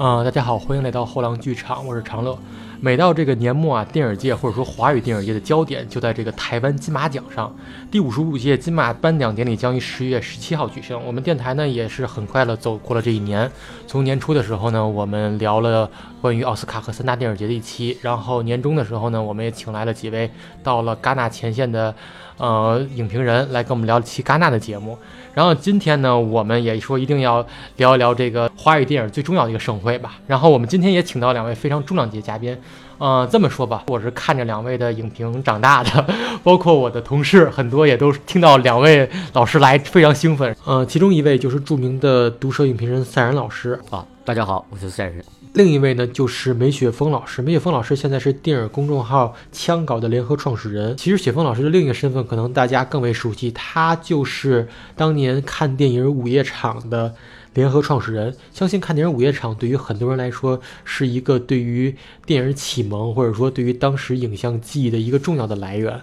嗯，大家好，欢迎来到后浪剧场，我是长乐。每到这个年末啊，电影界或者说华语电影界的焦点就在这个台湾金马奖上。第五十五届金马颁奖典礼将于十一月十七号举行。我们电台呢也是很快的走过了这一年。从年初的时候呢，我们聊了关于奥斯卡和三大电影节的一期，然后年终的时候呢，我们也请来了几位到了戛纳前线的呃影评人来跟我们聊一期戛纳的节目。然后今天呢，我们也说一定要聊一聊这个华语电影最重要的一个盛会吧。然后我们今天也请到两位非常重量级的嘉宾。呃，这么说吧，我是看着两位的影评长大的，包括我的同事很多也都听到两位老师来非常兴奋。呃，其中一位就是著名的毒舌影评人赛然老师啊，大家好，我是赛人。另一位呢就是梅雪峰老师，梅雪峰老师现在是电影公众号“枪稿”的联合创始人。其实雪峰老师的另一个身份可能大家更为熟悉，他就是当年看电影午夜场的。联合创始人相信看电影午夜场对于很多人来说是一个对于电影启蒙或者说对于当时影像记忆的一个重要的来源。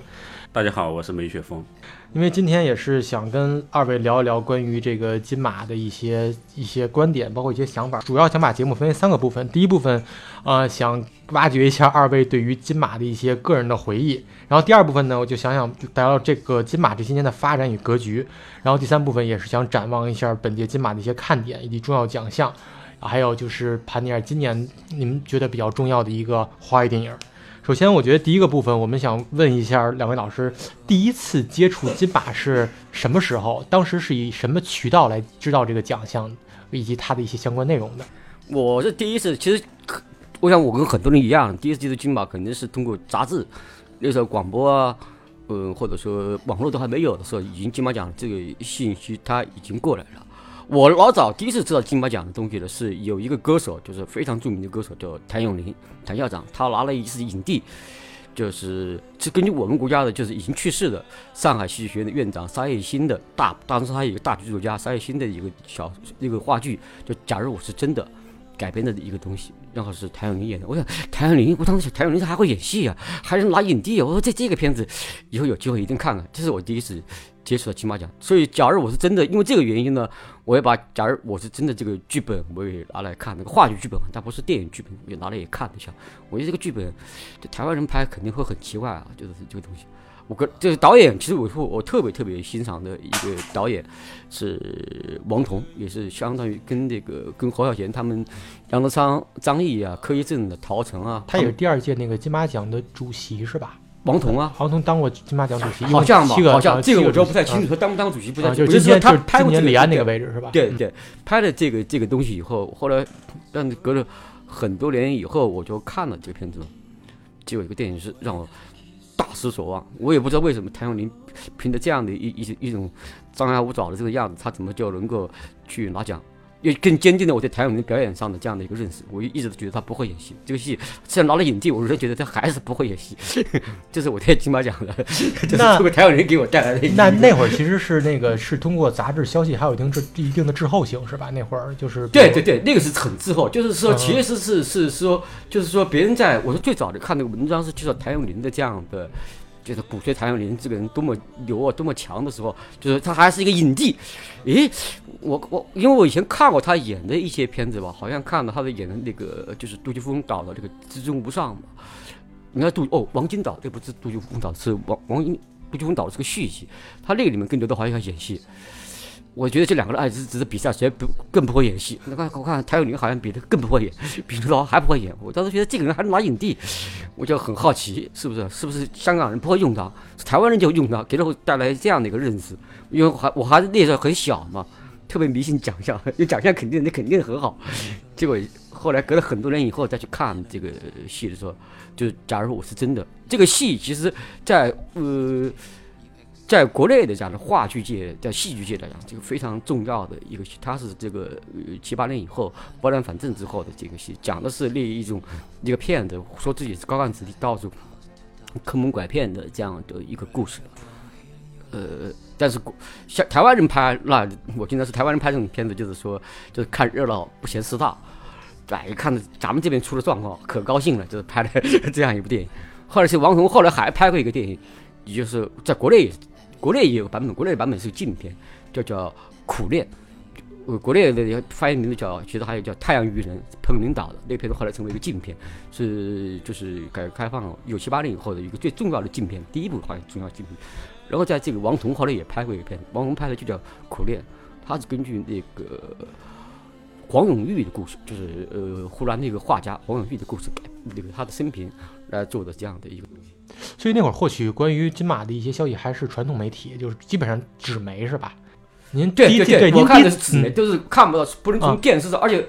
大家好，我是梅雪峰。因为今天也是想跟二位聊一聊关于这个金马的一些一些观点，包括一些想法。主要想把节目分为三个部分。第一部分，呃，想挖掘一下二位对于金马的一些个人的回忆。然后第二部分呢，我就想想就聊聊这个金马这些年的发展与格局。然后第三部分也是想展望一下本届金马的一些看点以及重要奖项，还有就是盘点今年你们觉得比较重要的一个华语电影。首先，我觉得第一个部分，我们想问一下两位老师，第一次接触金马是什么时候？当时是以什么渠道来知道这个奖项以及它的一些相关内容的？我是第一次，其实我想我跟很多人一样，第一次接触金马肯定是通过杂志，那时候广播啊，嗯，或者说网络都还没有的时候，已经金马奖这个信息它已经过来了。我老早第一次知道金马奖的东西呢是有一个歌手，就是非常著名的歌手，叫谭咏麟，谭校长，他拿了一次影帝，就是是根据我们国家的，就是已经去世的上海戏剧学院的院长沙叶新的大，当时他有一个大剧作家沙叶新的一个小一个话剧，就假如我是真的改编的一个东西，然后是谭咏麟演的。我想谭咏麟，我当时想谭咏麟他还会演戏啊，还能拿影帝啊！我说这这个片子以后有机会一定看看，这是我第一次。接触了金马奖，所以假如我是真的，因为这个原因呢，我也把假如我是真的这个剧本，我也拿来看那个话剧剧本，但不是电影剧本，我也拿来也看一下。我觉得这个剧本，台湾人拍肯定会很奇怪啊，就是这个东西。我个就是导演，其实我我特别特别欣赏的一个导演是王彤，也是相当于跟这个跟侯孝贤他们杨德昌、张译啊、柯一正的陶成啊，他也是第二届那个金马奖的主席是吧？王彤啊，王彤当过金马奖主席，好像吧，好像这个我就不太清楚，他当不当主席不太清楚。就是今天他拍过李安那个位置是吧？对对，拍了这个这个东西以后，后来但隔了很多年以后，我就看了这个片子，就有一个电影是让我大失所望。我也不知道为什么谭咏麟凭着这样的一一一种张牙舞爪的这个样子，他怎么就能够去拿奖？也更坚定了我对谭咏麟表演上的这样的一个认识。我一直都觉得他不会演戏。这个戏虽然拿了影帝，我仍然觉得他还是不会演戏。这是我对金马奖的，就是通过谭咏麟给我带来的。那那会儿其实是那个是通过杂志消息，还有一定滞一定的滞后性，是吧？那会儿就是对对对，那个是很滞后。就是说，其实是是说，就是说，别人在我说最早的看那个文章是介绍谭咏麟的这样的。就是鼓吹谭咏麟这个人多么牛啊，多么强的时候，就是他还是一个影帝。诶，我我因为我以前看过他演的一些片子吧，好像看到他的演的那个就是杜琪峰导的这个《至尊无上》你看杜哦，王晶导，这不是杜琪峰导，是王王英杜琪峰导的是个续集。他那个里面更多的好像演戏。我觉得这两个人哎，只只是比赛，谁不更不会演戏？那看，我看谭咏麟好像比他更不会演，比刘德华还不会演。我当时觉得这个人还能拿影帝，我就很好奇，是不是？是不是香港人不会用他，台湾人就用他，给了我带来这样的一个认识？因为还我还是那时候很小嘛，特别迷信奖项，有奖项肯定那肯定很好。结果后来隔了很多年以后再去看这个戏的时候，就假如我是真的，这个戏其实，在呃。在国内的这样的话剧界、在戏剧界来讲，这个非常重要的一个戏，它是这个七八年以后拨乱反正之后的这个戏，讲的是另一种一个骗子说自己是高干子弟，到处坑蒙拐骗的这样的一个故事。呃，但是像台湾人拍，那我经常是台湾人拍这种片子，就是说就是看热闹不嫌事大，哎，一看咱们这边出了状况，可高兴了，就是拍了 这样一部电影。后来是王彤，后来还拍过一个电影，也就是在国内。国内也有版本，国内的版本是禁片，叫叫苦练。呃，国内的翻译名字叫，其实还有叫《太阳鱼人》，彭领导的那片子，后来成为一个禁片，是就是改革开放有七八年以后的一个最重要的禁片，第一部好像重要禁片。然后在这个王彤后来也拍过一片，王彤拍的就叫《苦恋》，他是根据那个黄永玉的故事，就是呃湖南那个画家黄永玉的故事改那个他的生平来做的这样的一个东西。所以那会儿获取关于金马的一些消息还是传统媒体，就是基本上纸媒是吧？您对对对，我看的是纸媒，就是看不到，不能从啊电视上，而且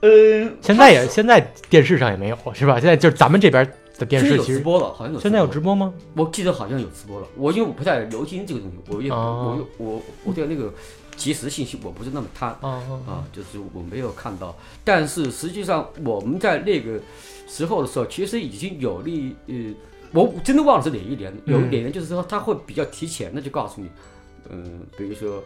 呃，现在也现在电视上也没有是吧？现在就是咱们这边的电视其实直播了，好像有现在有直直播吗？我记得好像有直播了。我因为我不太留心这个东西，我也哦我我我对那个即时信息我不是那么贪。啊啊啊，就是我没有看到，但是实际上我们在那个时候的时候，其实已经有利呃，我真的忘了是哪一年，有一嗯年就是说他会比较提前的就告诉你，嗯、比如说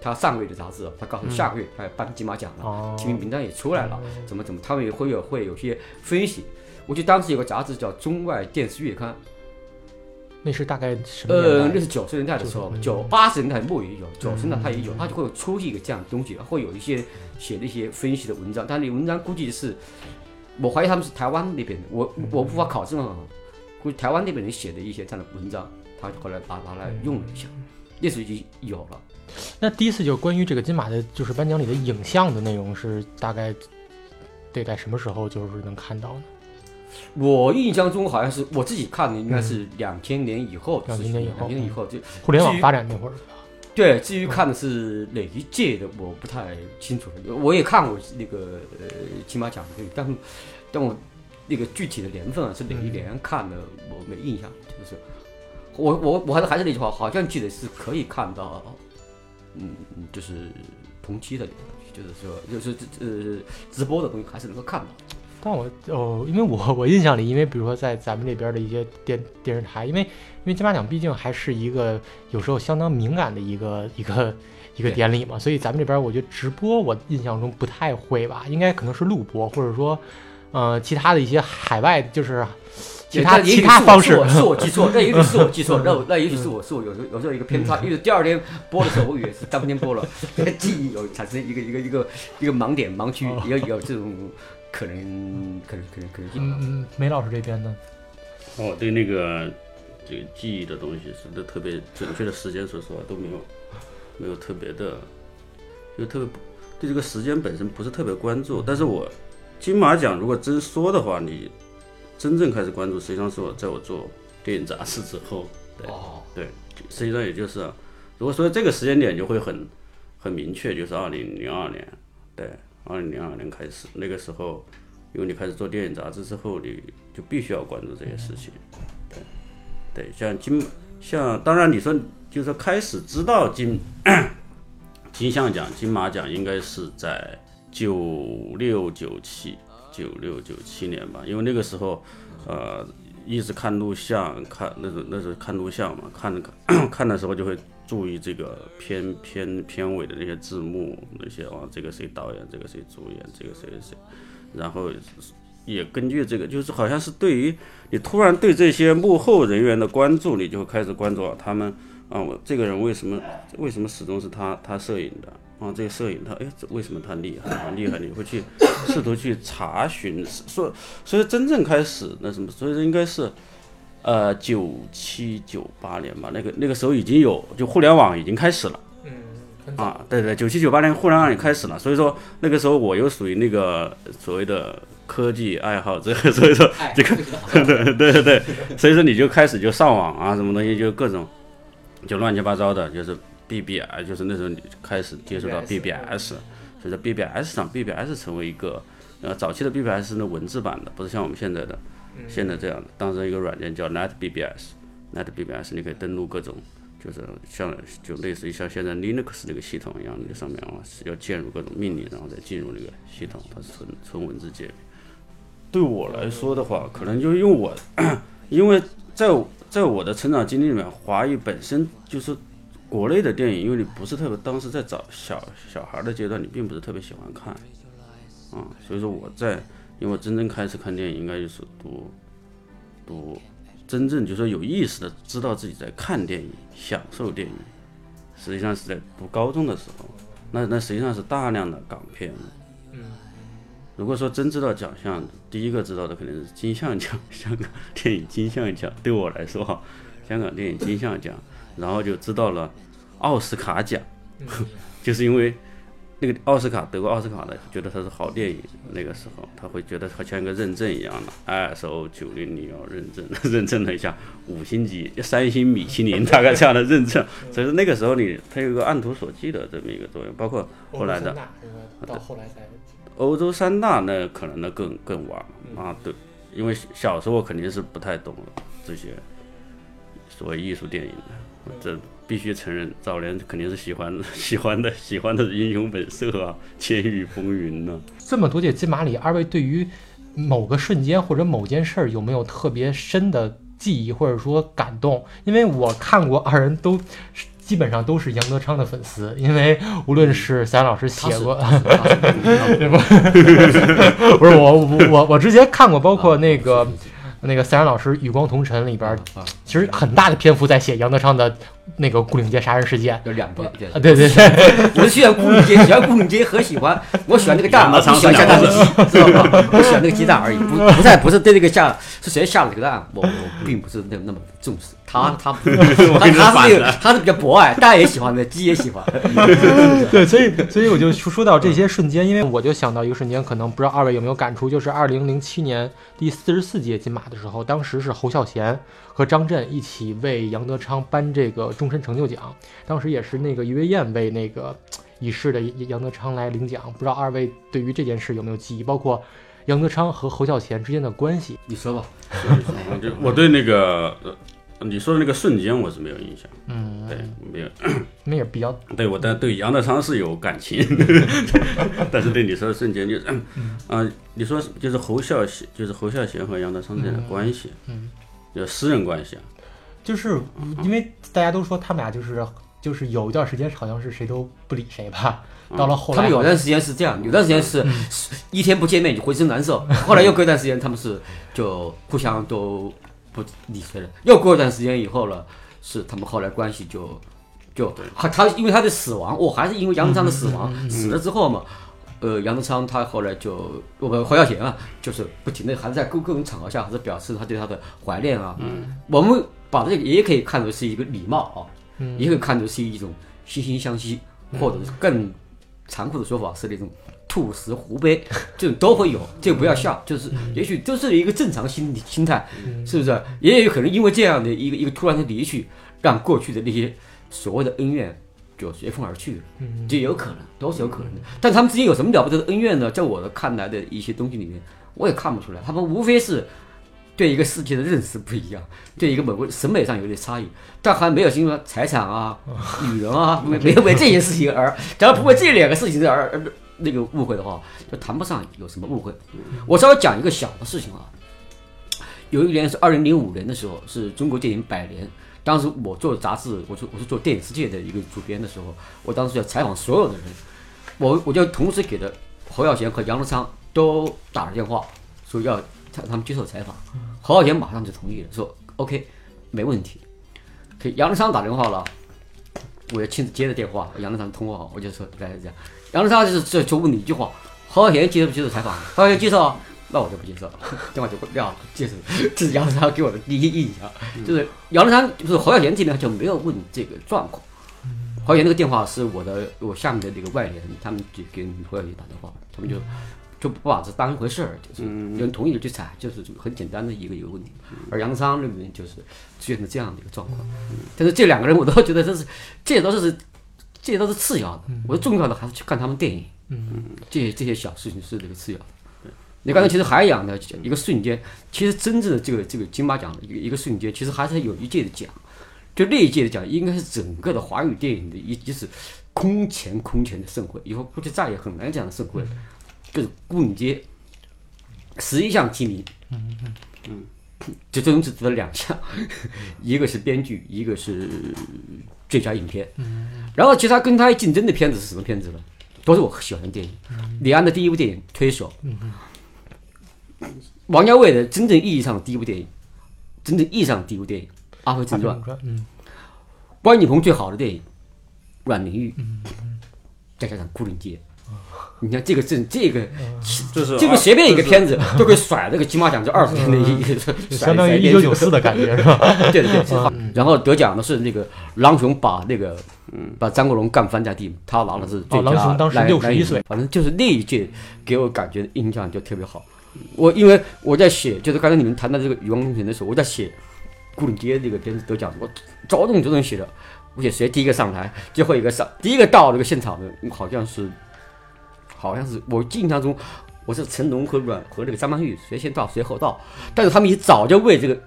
他上个月的杂志，他告诉你下个月他要颁金马奖了，哦提名名单也出来了，怎么怎么，他们也会有会有些分析。我记得当时有个杂志叫《中外电视月刊》，那是大概什么？呃，那是九十年代的时候九八十年代末也有，九十年代他也有，嗯它就会有出一个这样的东西，会有一些写的一些分析的文章，但那文章估计是，我怀疑他们是台湾那边的，我我无法考证啊，估计台湾那边人写的一些这样的文章，他后来把拿来用了一下，那时候已经有了。那第一次就是关于这个金马的，就是颁奖礼的影像的内容是大概得在什么时候就是能看到呢？我印象中好像是我自己看的，应该是两千年以后的事情，2000年以后两千年以后就互联网发展那会儿，对，至于看的是哪一届的，我不太清楚。我也看过那个呃金马奖的，但但我那个具体的年份啊是哪一年看的，我没印象。就是我我我还是还是那句话，好像记得是可以看到，嗯，就是同期的，就是说就是呃直播的东西还是能够看到。但我哦，因为我我印象里，因为比如说在咱们这边的一些电电视台，因为因为金马奖毕竟还是一个有时候相当敏感的一个一个一个典礼嘛，所以咱们这边我觉得直播我印象中不太会吧，应该可能是录播，或者说呃其他的一些海外就是其他其那也许是我他方式是我记错，那也许是我记错，那我那也许是我是我有时候有时候一个偏差，因为第二天播的时候我以为是当天播了，记忆有产生一个一个一个一个盲点盲区，也有有这种可能可能可能可能性。嗯嗯，梅老师这边呢？哦对那个这个记忆的东西是的特别准确的时间，说实话都没有没有特别的，就特别不对这个时间本身不是特别关注。但是我金马奖如果真说的话，你真正开始关注，实际上是我在我做电影杂志之后，对哦，对，实际上也就是，如果说这个时间点就会很很明确，就是二零零二年，对，二零零二年开始，那个时候，因为你开始做电影杂志之后，你就必须要关注这些事情，对，对，像金，像当然你说就是说开始知道金 金像奖、金马奖应该是在九六九七九六九七年吧，因为那个时候，呃，一直看录像，看那时候那时候看录像嘛，看看 看的时候就会注意这个片片片尾的那些字幕，那些哦，这个谁导演，这个谁主演，这个谁谁，然后也根据这个，就是好像是对于你突然对这些幕后人员的关注，你就会开始关注他们啊，我这个人为什么为什么始终是他他摄影的。啊？这个摄影他哎，这为什么他厉害啊？厉害，你会去试图去查询，说所以真正开始那什么，所以说应该是。呃，九七九八年吧，那个那个时候已经有，就互联网已经开始了。嗯，啊，对对，九七九八年互联网也开始了，所以说那个时候我又属于那个所谓的科技爱好者，所以说哎，这个对对对对，所以说你就开始就上网啊，什么东西就各种就乱七八糟的，就是 BBS，就是那时候你开始接触到 BBS，所以在 BBS 上，BBS 成为一个呃早期的 BBS 是那文字版的，不是像我们现在的现在这样的，当时一个软件叫 NetBBS，NetBBS 你可以登录各种。就是像就类似于像现在 Linux 那个系统一样，那个上面啊是要键入各种命令，然后再进入那个系统，它是纯纯文字界面。对我来说的话，可能就因为我，因为在在我的成长经历里面，华语本身就是国内的电影，因为你不是特别当时在找小小孩的阶段，你并不是特别喜欢看，啊，所以说我在因为我真正开始看电影，应该就是读读真正就说有意识的知道自己在看电影、享受电影，实际上是在读高中的时候，那那实际上是大量的港片。如果说真知道奖项，第一个知道的肯定是金像奖，香港电影金像奖。对我来说哈，香港电影金像奖，然后就知道了奥斯卡奖，就是因为那个奥斯卡得过奥斯卡的，觉得它是好电影。那个时候他会觉得好像一个认证一样的，ISO 九零零幺认证，认证了一下五星级三星米其林大概这样的认证。所以说那个时候你它有一个按图索骥的这么一个作用，包括后来的。到后来才。欧洲三大那可能那更更晚啊，对，因为小时候肯定是不太懂这些所谓艺术电影的，这必须承认，早年肯定是喜欢喜欢的 喜欢的《英雄本色》啊，《监狱风云》呢。这么多届金马里，二位对于某个瞬间或者某件事儿有没有特别深的记忆或者说感动？因为我看过二人都。基本上都是杨德昌的粉丝，因为无论是三老师写过 不是我我我我之前看过，包括那个那个三然老师《与光同尘》里边，其实很大的篇幅在写杨德昌的。那个顾岭街杀人事件有两个，啊，对对对，我喜欢顾岭街，喜欢顾岭街和喜欢，我喜欢那个蛋，我喜欢下蛋的鸡，知道吗？我喜欢那个鸡蛋而已，不不在不是对那个下是谁下了这个蛋，我我并不是那那么重视，他他他他是他是比较博爱，蛋也喜欢的，鸡也喜欢，对，所以所以我就说到这些瞬间，因为我就想到一个瞬间，可能不知道二位有没有感触，就是二零零七年第四十四届金马的时候，当时是侯孝贤。和张震一起为杨德昌颁这个终身成就奖，当时也是那个于为燕为那个已逝的杨德昌来领奖，不知道二位对于这件事有没有记忆？包括杨德昌和侯孝贤之间的关系，你说吧。我对那个你说的那个瞬间我是没有印象，嗯，对，没有，那也比较对我，但对杨德昌是有感情，但是对你说的瞬间就是，啊，你说就是侯孝贤，就是侯孝贤和杨德昌之间的关系，嗯。有私人关系啊，就是因为大家都说他们俩就是就是有一段时间好像是谁都不理谁吧，到了后来他们有段时间是这样，有段时间是一天不见面就浑身难受，后来又隔一段时间他们是就互相都不理谁了，又过一段时间以后了，是他们后来关系就就他他因为他的死亡，我还是因为杨德昌的死亡死了之后嘛。呃，杨德昌他后来就我们侯孝贤啊，就是不停的还是在各各种场合下，还是表示他对他的怀念啊。嗯，我们把这个也可以看作是一个礼貌啊，嗯也可以看作是一种惺惺相惜，或者是更残酷的说法是那种兔死狐悲，这种都会有。这个不要笑，就是也许都是一个正常心理心态，是不是？也有可能因为这样的一个一个突然的离去，让过去的那些所谓的恩怨。就随风而去了，就有可能，都是有可能的。但他们之间有什么了不得的恩怨呢？在我的看来的一些东西里面，我也看不出来。他们无非是对一个世界的认识不一样，对一个某个审美上有点差异，但还没有因为财产啊、女人啊，没没有为这些事情而，假如不为这两个事情而而那个误会的话，就谈不上有什么误会。我稍微讲一个小的事情啊，有一年是二零零五年的时候，是中国电影百年。当时我做杂志，我做我是做电影世界的一个主编的时候，我当时要采访所有的人，我我就同时给的侯耀贤和杨德昌都打了电话，说要他他们接受采访，侯耀贤马上就同意了，说 OK 没问题。给杨德昌打电话了，我要亲自接的电话，杨德昌通话，我就说来这样，杨德昌就是就就问你一句话，侯耀贤接不接受采访？侯耀贤接受。那我就不接受了，电话就不撂了。这是这是杨德昌给我的第一印象，就是杨德昌就是侯耀贤这边就没有问这个状况。侯耀贤那个电话是我的我下面的那个外联，他们就给侯耀贤打电话，他们就就不把这当一回事儿，就是有人同意了就采，就是很简单的一个一个问题。而杨德昌那边就是出现了这样的一个状况。但是这两个人我都觉得这是这些都是这些都是次要的，我重要的还是去看他们电影。嗯，这些这些小事情是这个次要的。你刚才其实还讲的一个瞬间，其实真正的这个这个金马奖的一个一个瞬间，其实还是有一届的奖，就那一届的奖应该是整个的华语电影的一就是空前空前的盛会，以后估计再也很难讲的盛会，就是顾影街十一项提名，嗯嗯嗯，就最终只得了两项，一个是编剧，一个是最佳影片，然后其他跟他竞争的片子是什么片子呢？都是我喜欢的电影，李安的第一部电影《推手》。王家卫的真正意义上的第一部电影，真正意义上的第一部电影《阿飞正传》。嗯。关锦鹏最好的电影《阮玲玉》。再加上牯岭街，你看这个这这个就是这个随便一个片子都可以甩这个金马奖这二十天的一相当于一九九四的感觉是吧？对对对，然后得奖的是那个狼雄把那个嗯把张国荣干翻在地，他拿的是最佳哦狼熊当时六十一岁反正就是那一届给我感觉印象就特别好。我因为我在写，就是刚才你们谈到这个《渔王冲田》的时候，我在写《古岭街》这个片子得奖，我着重着重写的，我写谁第一个上台，最后一个上，第一个到这个现场的好像是，好像是我印象中我是成龙和阮和那个张曼玉谁先到谁后到，但是他们也早就为这个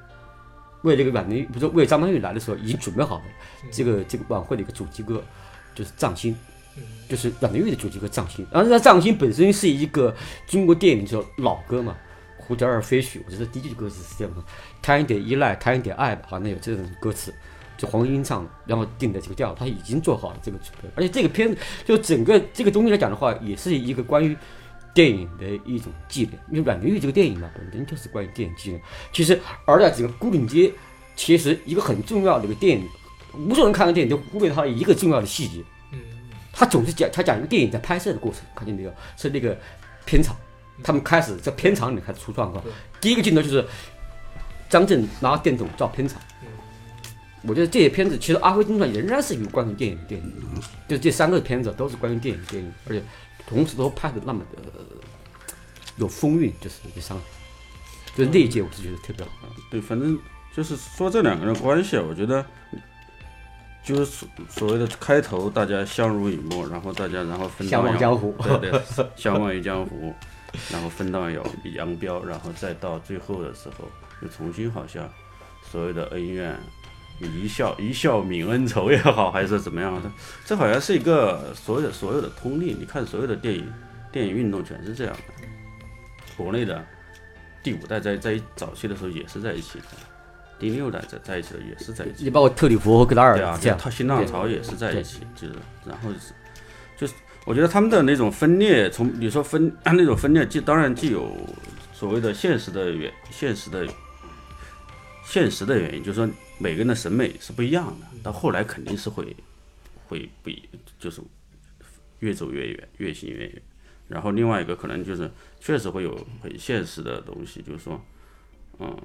为这个阮玲，不是为张曼玉来的时候已经准备好了这个这个晚会的一个主题歌，就是《藏心》。就是阮玲玉的主题歌《藏心》，然后那《藏心》本身是一个中国电影叫老歌嘛，《蝴蝶儿飞絮》，我觉得第一句歌词是这样的：谈一点依赖，谈一点爱吧，好像有这种歌词，就黄莺唱的，然后定的这个调，他已经做好了这个准备，而且这个片子就整个这个东西来讲的话，也是一个关于电影的一种纪念，因为阮玲玉这个电影嘛，本身就是关于电影纪念。其实，而在整个《牯岭街》，其实一个很重要的一个电影，无数人看的电影都忽略它一个重要的细节。他总是讲他讲一个电影在拍摄的过程，看见没有？是那个片场，他们开始在片场里开始出状况。第一个镜头就是张震拿电筒照片场。我觉得这些片子其实《阿飞正传》仍然是有关于电影的电影，就是这三个片子都是关于电影的电影，而且同时都拍的那么的有风韵，就是这三个，就是那一届我是觉得特别好。对，反正就是说这两个人关系啊，我觉得就是所所谓的开头大家相濡以沫，然后大家然后分道相忘扬江湖对对，相忘于江湖，然后分道扬扬镳，然后再到最后的时候又重新好像所谓的恩怨。一笑一笑泯恩仇也好，还是怎么样的，这好像是一个所有的所有的通例。你看所有的电影电影运动全是这样的。国内的第五代在在早期的时候也是在一起的，第六代在在一起的也是在一起你。包括特里弗和戈达对啊，尔这样，他新浪潮也是在一起，就是然后就是就是我觉得他们的那种分裂，从你说分那种分裂，既当然既有所谓的现实的原现实的现实的原因，就是说每个人的审美是不一样的，到后来肯定是会会不一，就是越走越远，越行越远。然后另外一个可能就是确实会有很现实的东西，就是说，嗯，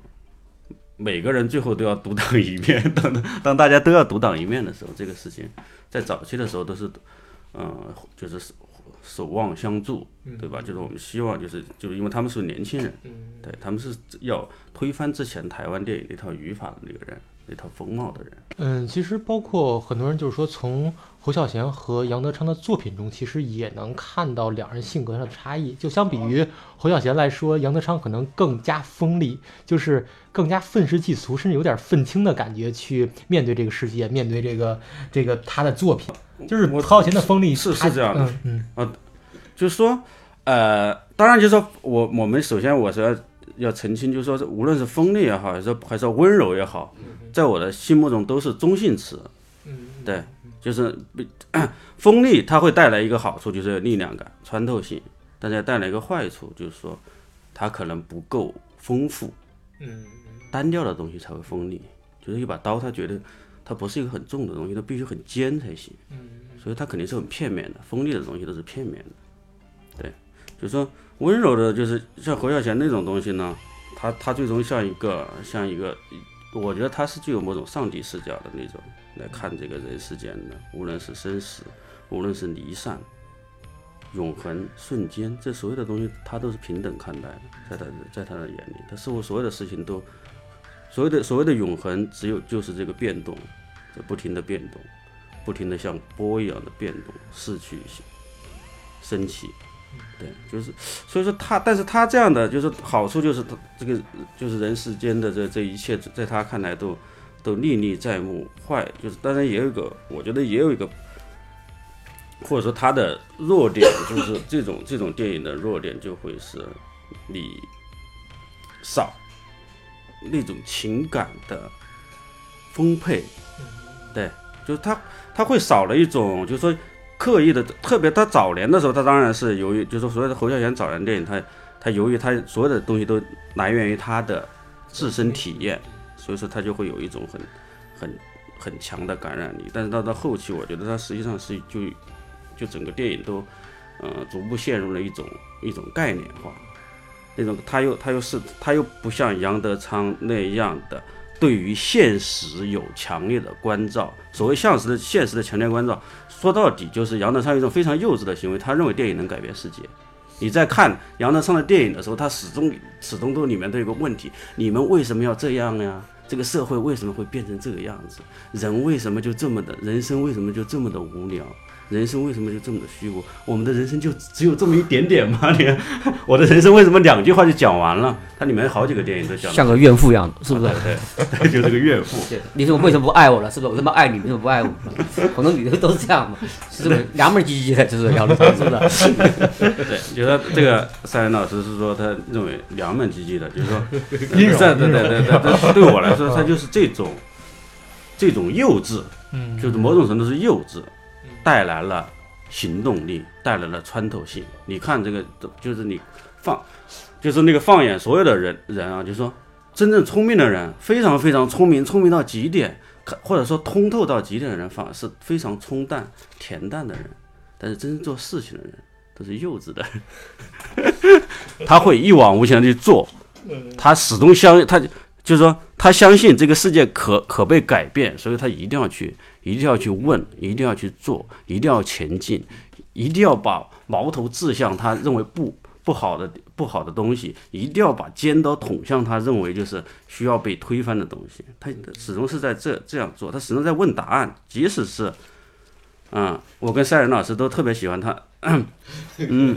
每个人最后都要独当一面。当当大家都要独当一面的时候，这个事情在早期的时候都是，嗯，就是守守望相助，对吧？就是我们希望就是就是因为他们是年轻人，对他们是要推翻之前台湾电影那套语法的那个人，那套风貌的人。嗯，其实包括很多人就是说，从侯孝贤和杨德昌的作品中，其实也能看到两人性格上的差异。就相比于侯孝贤来说，杨德昌可能更加锋利，就是更加愤世嫉俗，甚至有点愤青的感觉去面对这个世界，面对这个这个他的作品。就是我侯孝贤的锋利是是这样的嗯嗯就是说，呃，当然就是说我我们首先我是要要澄清，就是说这无论是锋利也好，还是还是温柔也好，在我的心目中都是中性词。对，就是锋利，它会带来一个好处，就是力量感、穿透性，但是也带来一个坏处，就是说它可能不够丰富。嗯单调的东西才会锋利，就是一把刀，它觉得它不是一个很重的东西，它必须很尖才行。所以它肯定是很片面的，锋利的东西都是片面的。对，就是说温柔的，就是像侯孝贤那种东西呢，他他最终像一个像一个，我觉得他是具有某种上帝视角的那种来看这个人世间的，无论是生死，无论是离散。永恒、瞬间，这所有的东西，他都是平等看待的，在他在他的眼里，他似乎所有的事情都，所谓的所谓的永恒，只有就是这个变动，这不停的变动，不停的像波一样的变动，逝去、升起，对，就是所以说他，但是他这样的就是好处就是他这个就是人世间的这这一切，在他看来都都历历在目。坏就是当然也有一个，我觉得也有一个。或者说他的弱点就是这种这种电影的弱点就会是你少那种情感的丰沛，对，就是他他会少了一种，就是说刻意的，特别他早年的时候，他当然是由于就是说所谓的侯孝贤早年电影，他他由于他所有的东西都来源于他的自身体验，所以说他就会有一种很很很强的感染力，但是到到后期，我觉得他实际上是就就整个电影都，呃，逐步陷入了一种一种概念化，那种他又他又是他又不像杨德昌那样的对于现实有强烈的关照。所谓现实的现实的强烈关照，说到底就是杨德昌一种非常幼稚的行为，他认为电影能改变世界。你在看杨德昌的电影的时候，他始终始终都里面都有个问题：你们为什么要这样呀？这个社会为什么会变成这个样子？人为什么就这么的？人生为什么就这么的无聊？人生为什么就这么的虚无？我们的人生就只有这么一点点吗？你看，我的人生为什么两句话就讲完了？它里面好几个电影都讲得像个怨妇一样，是不是？对对，就是个怨妇。对，你说我为什么不爱我了？是不是？我他妈爱你，你为什么不爱我？很多女的都是这样嘛，是不是？娘们唧唧的，就是杨德昌，是不是？对，就是说这个赛恩老师是说他认为娘们唧唧的，就是说，对对对对对对，对我来说，他就是这种这种幼稚，嗯，就是某种程度是幼稚，带来了行动力，带来了穿透性。你看这个，就是你放，就是那个放眼所有的人人啊，就是说真正聪明的人，非常非常聪明，聪明到极点，看或者说通透到极点的人，反而是非常冲淡、恬淡的人。但是真正做事情的人，都是幼稚的人，他会一往无前的去做，他始终相他就是说他相信这个世界可可被改变，所以他一定要去，一定要去问，一定要去做，一定要前进，一定要把矛头指向他认为不不好的不好的东西，一定要把尖刀捅向他认为就是需要被推翻的东西。他始终是在这这样做，他始终在问答案，即使是。嗯，我跟赛仁老师都特别喜欢他。嗯，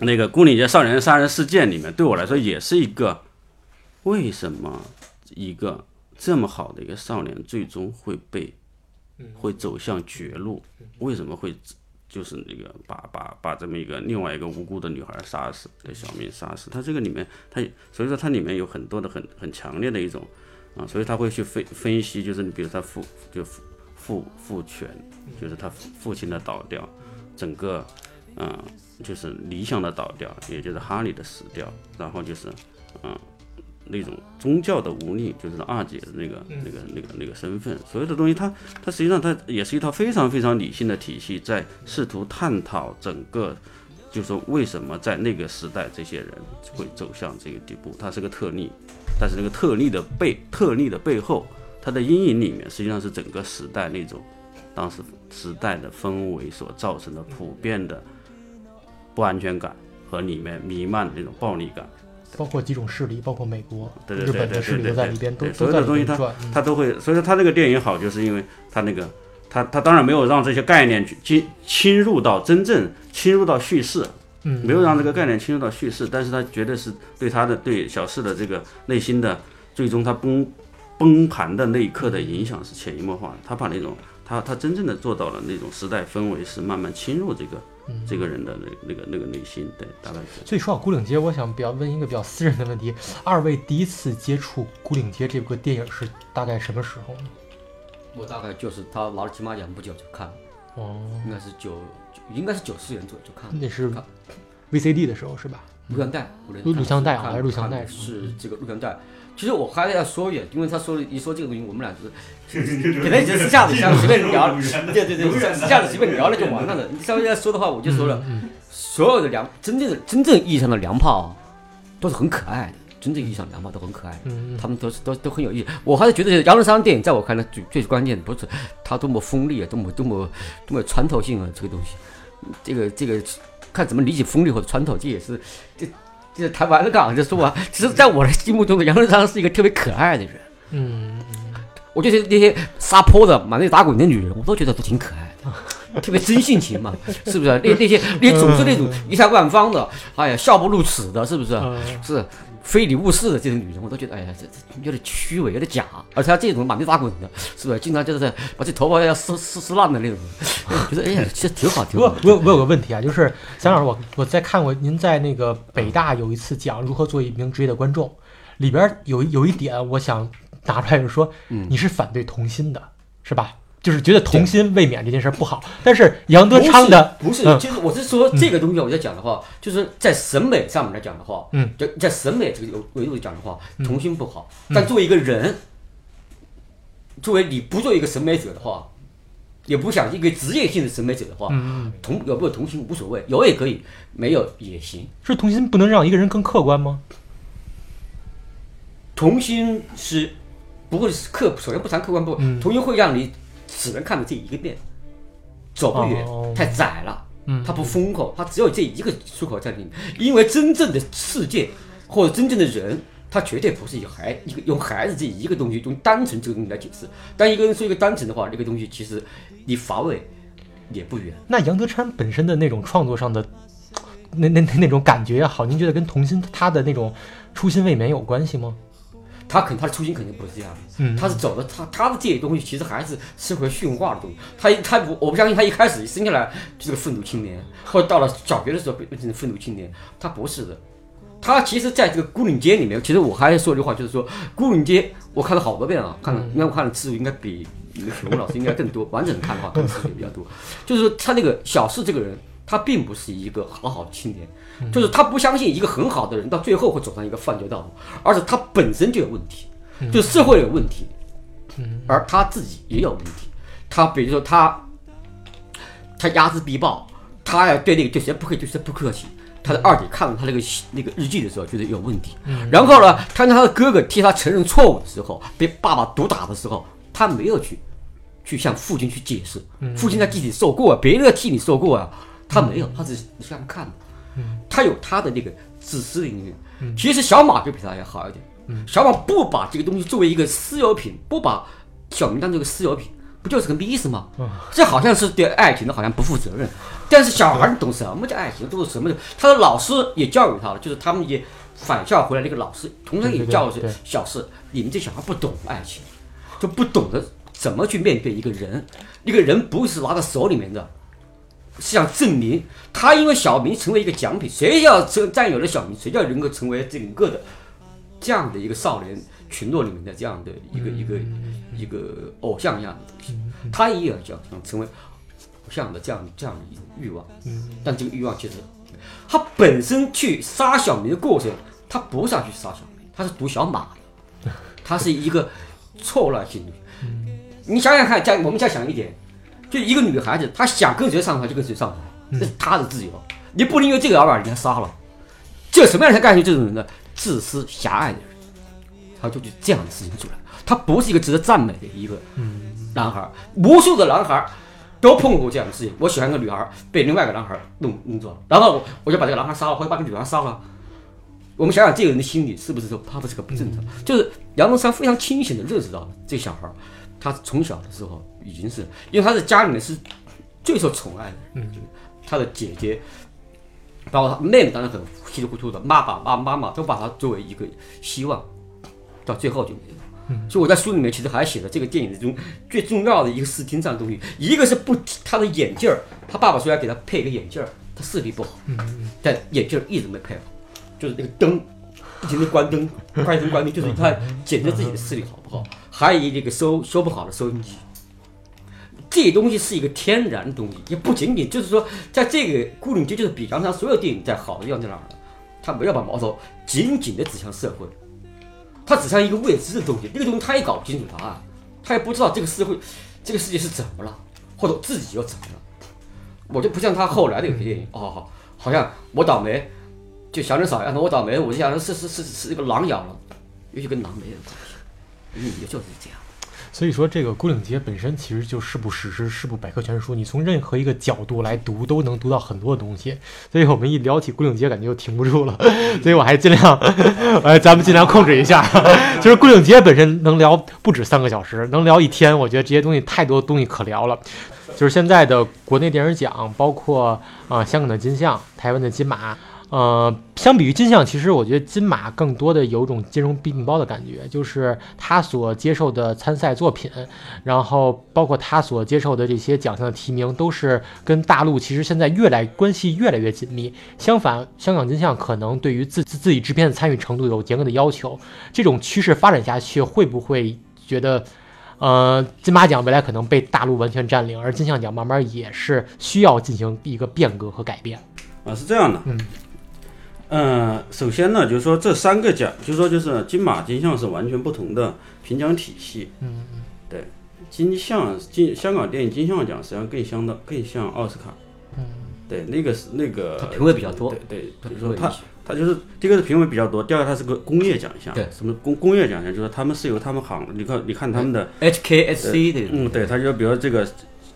那个《牯岭街少年杀人事件》里面，对我来说也是一个为什么一个这么好的一个少年，最终会被会走向绝路？为什么会就是那个把把把这么一个另外一个无辜的女孩杀死，对小明杀死？他这个里面，他所以说它里面有很多的很很强烈的一种啊，所以他会去分分析，就是你比如他父就父父父权。就是他父亲的倒掉，整个，嗯，就是理想的倒掉，也就是哈利的死掉，然后就是，嗯，那种宗教的无力，就是二姐的那个、那个、那个、那个身份，所有的东西，它它实际上它也是一套非常非常理性的体系，在试图探讨整个，就是说为什么在那个时代这些人会走向这个地步，它是个特例，但是那个特例的背特例的背后，它的阴影里面实际上是整个时代那种。当时时代的氛围所造成的普遍的不安全感和里面弥漫的那种暴力感，包括几种势力，包括美国、对对日本的势力都在里边，都所都在里有的东西它边转。嗯它都会，所以说它这个电影好，就是因为它那个它它当然没有让这些概念去侵侵入到真正侵入到叙事，嗯，没有让这个概念侵入到叙事，但是他绝对是对他的对小四的这个内心的最终他崩崩盘的那一刻的影响是潜移默化的。他把那种他他真正的做到了那种时代氛围是慢慢侵入这个这个人的那那个那个内心，对，大概是。所以说到《孤岭街》，我想比较问一个比较私人的问题：二位第一次接触《孤岭街》这部电影是大概什么时候呢？我大概就是他拿了金马奖不久就看了，哦，应该是九，应该是九四年左右就看了。那是 VCD 的时候是吧？录像带，录录像带啊看还是录像带是这个录像带。其实我还要说一点，因为他说了一说这个东西，我们俩就是本来就私下里想随便聊，对对对，私下里随便聊了就完了的。你稍微要说的话，我就说了，嗯所有的粮，真正的真正意义上的粮炮啊，都是很可爱的，真正意义上的粮炮都很可爱他们都是都都很有意思。我还是觉得杨德昌电影在我看来最最关键的不是他多么锋利啊，多么多么多么有穿透性啊，这个东西，这个这个看怎么理解锋利或者穿透，这也是这这台湾的港就说啊，其实在我的心目中的杨德昌是一个特别可爱的人。嗯，我觉得那些撒泼的、满地打滚的女人，我都觉得都挺可爱的，特别真性情嘛，是不是？那那些那总是那种一财万方的，哎呀，笑不露齿的，是不是？嗯是非礼勿视的这种女人，我都觉得哎呀，这这有点虚伪，有点假。而且她这种满地打滚的，是不是？经常就是把这头发要撕撕撕烂的那种，觉得哎呀，其实挺好，挺好。我我我有个问题啊，就是蒋老师，我我在看过您在那个北大有一次讲如何做一名职业的观众，里边有有一点我想拿出来，就是说嗯你是反对童心的，是吧？就是觉得童心未泯这件事不好，但是杨德昌的不是，嗯。其实我是说这个东西，我在讲的话，就是在审美上面来讲的话，嗯，在在审美这个维度讲的话，嗯。童心不好。但作为一个人，作为你不做一个审美者的话，也不想一个职业性的审美者的话，嗯，同有没有童心无所谓，有也可以，没有也行。是童心不能让一个人更客观吗？童心是不会是客，首先不谈客观不，嗯。童心会让你只能看到这一个面，走不远，哦太窄了。嗯它不封口，它只有这一个出口在里面。因为真正的世界或者真正的人，他绝对不是以孩一个用孩子这一个东西，用单纯这个东西来解释。当一个人说一个单纯的话，那个东西其实离乏味也不远。那杨德昌本身的那种创作上的那那那那种感觉也好，您觉得跟童心他的那种初心未泯有关系吗？他肯他的初心肯定不是这样的，嗯他是走的他他的这些东西其实还是社会驯化的东西。他一他不我不相信他一开始生下来就是个愤怒青年，或者到了小学的时候变成愤怒青年，他不是的。他其实在这个孤岭街里面，其实我还说一句话，就是说孤岭街我看了好多遍啊，看了，应该我看的次数应该比那个许文老师应该更多，完整的看的话，看的次数也比较多。就是说他那个小四这个人，他并不是一个好好的青年，就是他不相信一个很好的人到最后会走上一个犯罪道路，而且他本身就有问题，就社会有问题，而他自己也有问题。他比如说他，他睚眦必报，他要对那个对谁不可以对谁不客气。他的二姐看了他那个那个日记的时候，觉得有问题。然后呢，看到他的哥哥替他承认错误的时候，被爸爸毒打的时候，他没有去去向父亲去解释。父亲在地里受过，别人要替你受过啊，他没有，他只是这样看的。他有他的那个自私的一面。其实小马就比他要好一点。小马不把这个东西作为一个私有品，不把小明当这个私有品，不就是个意思吗？这好像是对爱情的好像不负责任。但是小孩儿懂什么叫爱情，都是什么。他的老师也教育他了，就是他们也返校回来那个老师，同样也教育对对对小四，你们这小孩不懂爱情，就不懂得怎么去面对一个人。一个人不是拿在手里面的，是想证明他因为小明成为一个奖品，谁要占占有了小明，谁要能够成为整个的这样的一个少年群落里面的这样的一个、一个一个偶像一样的东西，他也有想想成为偶像的这样这样的一种欲望，但这个欲望其实他本身去杀小明的过程，他不是要去杀小明，他是毒小马的，他是一个错乱性的。你想想看，再我们再想一点，就一个女孩子，她想跟谁上床就跟谁上床，这是她的自由，你不能因为这个而把人家杀了。这什么样才干出这种人呢？自私狭隘的人，他就去这样的事情出来。他不是一个值得赞美的一个男孩，无数的男孩都碰过这样的事情。我喜欢一个女孩，被另外一个男孩弄弄走了，然后我我就把这个男孩杀了，或者把这个女孩杀了。我们想想这个人的心理是不是说他不是个不正常？就是杨东山非常清醒的认识到这小孩，他从小的时候已经是，因为他在家里面是最受宠爱的，嗯，他的姐姐，包括他妹妹，当然很稀里糊涂的，爸爸、妈妈妈都把他作为一个希望，到最后就没了。所以我在书里面其实还写了这个电影中最重要的一个视听上的东西，一个是不他的眼镜儿，他爸爸说要给他配一个眼镜儿，他视力不好，但眼镜儿一直没配好，就是那个灯不停的关灯，关灯关灯，就是他检测自己的视力好不好，还有一个收收不好的收音机。这东西是一个天然的东西，也不仅仅就是说，在这个孤岭街就是比刚才所有电影在好的地方在哪儿？他没有把矛头紧紧的指向社会，他指向一个未知的东西，那个东西他也搞不清楚答案，他也不知道这个社会，这个世界是怎么了，或者自己又怎么了。我就不像他后来的有些电影，哦，好像我倒霉，就小人少样的我倒霉，我就想着是是是是一个狼咬了，也许跟狼没有关系，嗯，也就是这样。所以说，这个《孤岭街》本身其实就是部史诗，是部百科全书。你从任何一个角度来读，都能读到很多的东西。所以我们一聊起《孤岭街》，感觉就停不住了。所以我还尽量，呃，咱们尽量控制一下。就是《孤岭街》本身能聊不止三个小时，能聊一天。我觉得这些东西太多东西可聊了。就是现在的国内电影奖，包括啊、呃香港的金像、台湾的金马。呃，相比于金像，其实我觉得金马更多的有种兼容并包的感觉，就是他所接受的参赛作品，然后包括他所接受的这些奖项的提名，都是跟大陆其实现在越来关系越来越紧密。相反，香港金像可能对于自自自己制片的参与程度有严格的要求。这种趋势发展下去，会不会觉得？呃，金马奖未来可能被大陆完全占领，而金像奖慢慢也是需要进行一个变革和改变。啊，是这样的，嗯，呃，首先呢，就是说这三个奖，就是说就是金马金像是完全不同的评奖体系，嗯，对，金像金香港电影金像奖实际上更相当更像奥斯卡。嗯，对，那个是那个它评委比较多对对，它比如说他评委一些他就是第一个是评委比较多，第二个它是个工业奖项。对什么工工业奖项？就是他们是由他们行，你看你看他们的 HKSC 的，嗯，对，他就比如这个，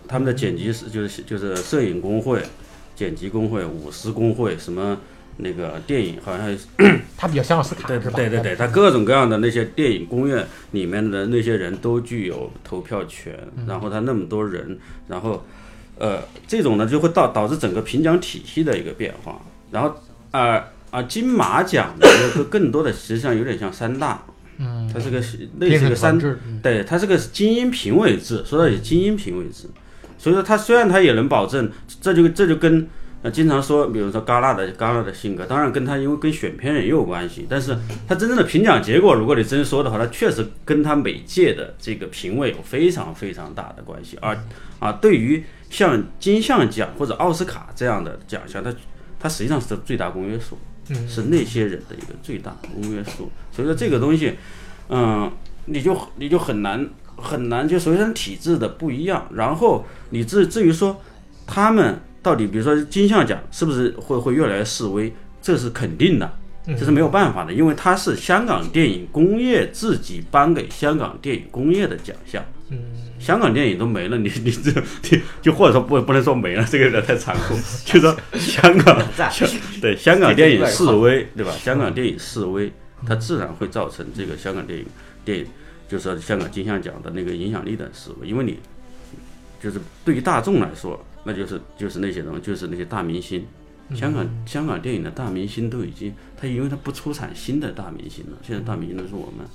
他们的剪辑师就是就是摄影工会、剪辑工会、舞狮工会，什么那个电影好像是 它比较像奥斯卡，对？对对对，他各种各样的那些电影工业里面的那些人都具有投票权，然后他那么多人，然后呃这种呢就会导导致整个评奖体系的一个变化，然后啊啊金马奖呢就更多的实际上有点像三大，嗯，它是个类似一个三对，它是个精英评委制，说到底精英评委制，所以说它虽然它也能保证，这就这就跟那经常说，比如说戛纳的戛纳的性格，当然跟他因为跟选片人也有关系，但是他真正的评奖结果，如果你真说的话，他确实跟他每届的这个评委有非常非常大的关系，而啊对于像金像奖或者奥斯卡这样的奖项，它它实际上是最大公约数。是那些人的一个最大公约数。所以说这个东西，嗯，你就你就很难很难，就首先体制的不一样，然后你至至于说他们到底，比如说金像奖是不是会会越来越示威，这是肯定的。这是没有办法的，因为它是香港电影工业自己颁给香港电影工业的奖项。嗯，香港电影都没了，你 你这你就或者说不不能说没了，这个有点太残酷，就说香港香 对香港电影示威，对吧？香港电影示威，它自然会造成这个香港电影电影，就是说香港金像奖的那个影响力的示威，因为你就是对于大众来说，那就是就是那些人，就是那些大明星。香港香港电影的大明星都已经，他因为他不出产新的大明星了，现在大明星都是我们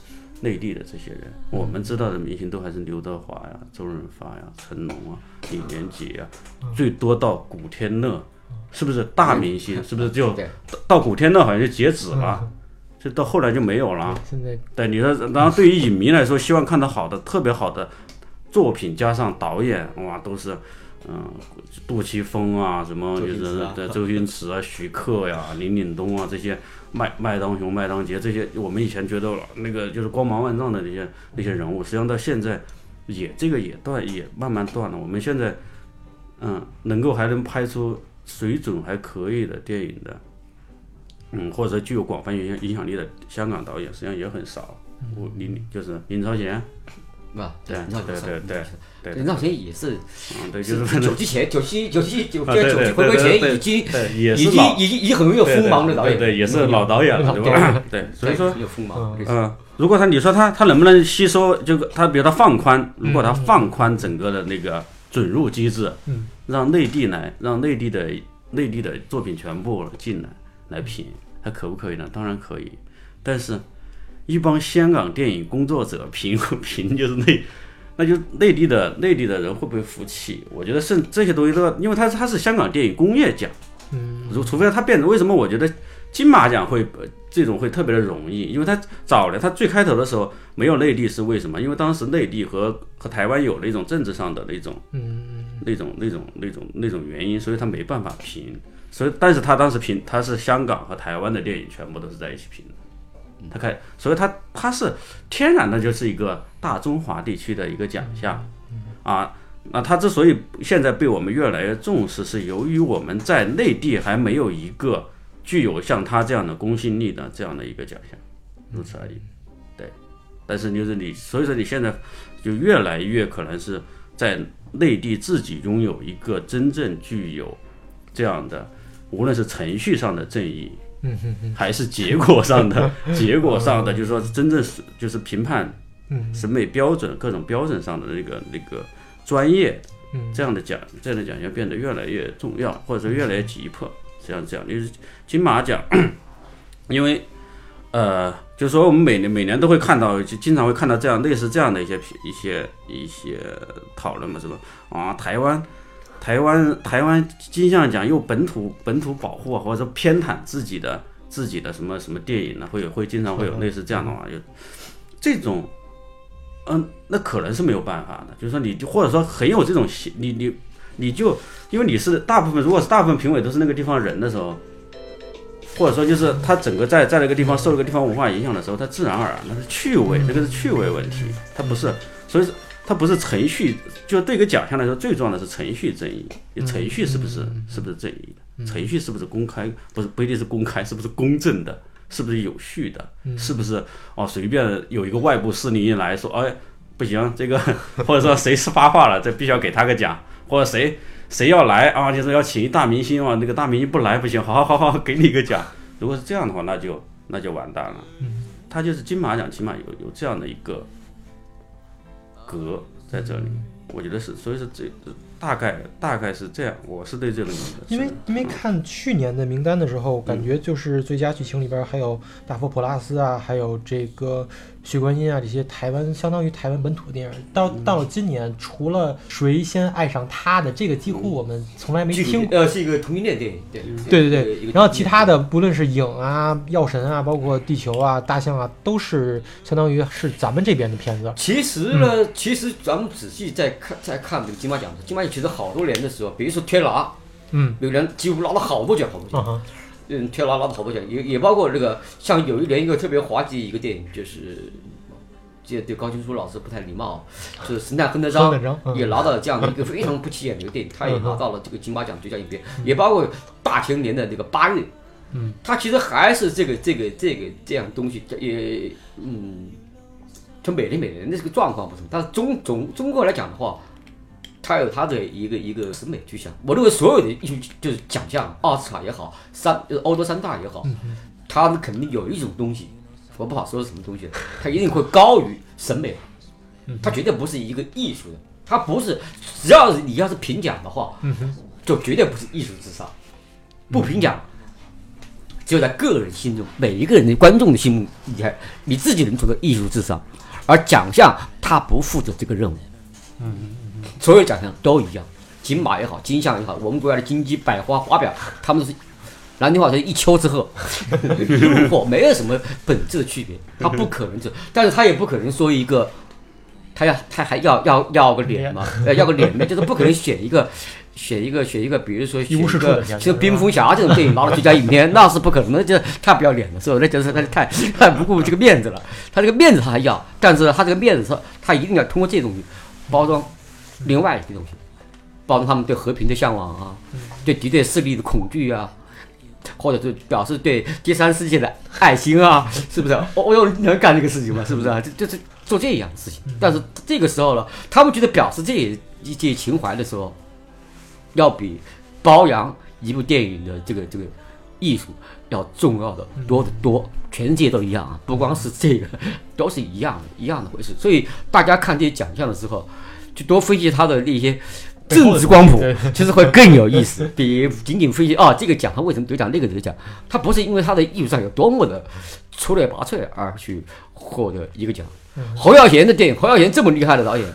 内地的这些人，我们知道的明星都还是刘德华呀、周润发呀、成龙啊、李连杰呀，最多到古天乐，是不是大明星？是不是就 到到古天乐好像就截止了？就到后来就没有了。现在对你说，然后对于影迷来说，希望看到好的、特别好的作品，加上导演，哇，都是，嗯，杜琪峰啊，什么就是对周星驰啊、徐克呀、林岭东啊这些麦麦当雄、麦当杰这些，我们以前觉得那个就是光芒万丈的那些那些人物，实际上到现在也这个也断也慢慢断了。我们现在，嗯，能够还能拍出水准还可以的电影的。嗯，或者具有广泛影响影响力的香港导演，实际上也很少。我林就是林超贤，啊，对林超贤对对对对林超贤也是嗯，对，就是是九七前九七九七九九七回归前已经，也已经已经已经很有锋芒的导演，对对，也是老导演了，对吧？对，所以说很有锋芒。嗯，如果他你说他他能不能吸收，就他比如他放宽，如果他放宽整个的那个准入机制，嗯，让内地来，让内地的内地的作品全部进来来评，他可不可以呢？当然可以，但是一帮香港电影工作者评评就是内。那就内地的内地的人会不会服气？我觉得是这些东西都要，因为它它是香港电影工业奖，嗯如除非它变成为什么？我觉得金马奖会呃这种会特别的容易，因为它早了，它最开头的时候没有内地是为什么？因为当时内地和和台湾有那种政治上的那种嗯那种那种那种那种原因，所以他没办法评。所以，但是他当时评，他是香港和台湾的电影全部都是在一起评的。他开，所以他他是天然的就是一个大中华地区的一个奖项啊。那他之所以现在被我们越来越重视，是由于我们在内地还没有一个具有像他这样的公信力的这样的一个奖项，如此而已。对，但是就是你，所以说你现在就越来越可能是在内地自己拥有一个真正具有这样的，无论是程序上的正义，还是结果上的 结果上的，就是说真正是就是评判嗯审美标准各种标准上的那个那个专业嗯这样的奖这样的奖项变得越来越重要，或者说越来越急迫。这样这样，就是金马奖，因为呃，就是说我们每年每年都会看到，就经常会看到这样类似这样的一些一些一些讨论嘛，是吧？啊，台湾。台湾台湾金像奖又本土本土保护啊，或者说偏袒自己的自己的什么什么电影呢？会有会经常会有类似这样的话，有这种，嗯，那可能是没有办法的，就是说你就或者说很有这种习你你你就因为你是大部分如果是大部分评委都是那个地方人的时候，或者说就是他整个在在那个地方受那个地方文化影响的时候，他自然而然那是趣味，这个是趣味问题，他不是，所以它不是程序，就对一个奖项来说，最重要的是程序正义，你程序是不是是不是正义的？程序是不是公开？不是不一定是公开，是不是公正的？是不是有序的？是不是哦？随便有一个外部势力一来说，哎，不行，这个 或者说谁是发话了，这必须要给他个奖，或者谁谁要来啊，就是要请一大明星啊，那个大明星不来不行，好好好好给你一个奖。如果是这样的话，那就那就完蛋了。他就是金马奖，起码有有这样的一个格在这里，我觉得是，所以说这大概大概是这样，我是对这个因为因为看去年的名单的时候，感觉就是最佳剧情里边还有大佛普拉斯啊，还有这个。血观音啊，这些台湾相当于台湾本土的电影，到到了今年，除了谁先爱上他的这个，几乎我们从来没听过。呃，是一个同性恋电影，对对对对。然后其他的，不论是影啊、药神啊，包括地球啊、大象啊，都是相当于是咱们这边的片子。其实呢，其实咱们仔细再看再看这个金马奖，金马奖其实好多年的时候，比如说天狼，嗯，有人几乎拿了好多奖，好多奖。嗯，天拿拿了好多奖，也也包括这个，像有一年一个特别滑稽一个电影，就是这对高青书老师不太礼貌，就是《神探亨德章》也拿到了这样的一个非常不起眼的一个电影，他也拿到了这个金马奖最佳影片，也包括大前年的那个八月，嗯，他其实还是这个这个这个这样东西，也嗯，就每年每年的这个状况不同，但是中总中国来讲的话。他有他的一个一个审美趋向，我认为所有的艺术就是奖项，奥斯卡也好，三就是欧洲三大也好，他们肯定有一种东西，我不好说是什么东西，他一定会高于审美，他绝对不是一个艺术的，他不是，只要是你要是评奖的话，就绝对不是艺术至上，不评奖，只有在个人心中，每一个人的观众的心目，你还你自己能做到艺术至上，而奖项他不负责这个任务，嗯。所有奖项都一样，金马也好，金像也好，我们国家的金鸡、百花、华表，他们都是南京话说一丘之貉，没有什么本质的区别。他不可能这，但是他也不可能说一个，他要他还要要要个脸嘛，要个脸面，就是不可能选一个 选一个选一个，比如说选一个像冰封侠这种电影拿了最佳影片，那是不可能的，就太不要脸了，是吧？那就是他太太不顾这个面子了。他这个面子他还要，但是他这个面子他他一定要通过这种包装。另外一些东西，包括他们对和平的向往啊，对敌对势力的恐惧啊，或者是表示对第三世界的爱心啊，是不是？我我有能干这个事情吗？是不是啊？就就是做这样的事情。但是这个时候呢，他们觉得表示这一些情怀的时候，要比包养一部电影的这个这个艺术要重要的多得多。全世界都一样啊，不光是这个，都是一样的，一样的回事。所以大家看这些奖项的时候。去多分析他的那些政治光谱，其实会更有意思。比仅仅分析啊，这个奖他为什么得奖，那个得奖，他不是因为他的艺术上有多么的出类拔萃而去获得一个奖。侯耀贤的电影，侯耀贤这么厉害的导演，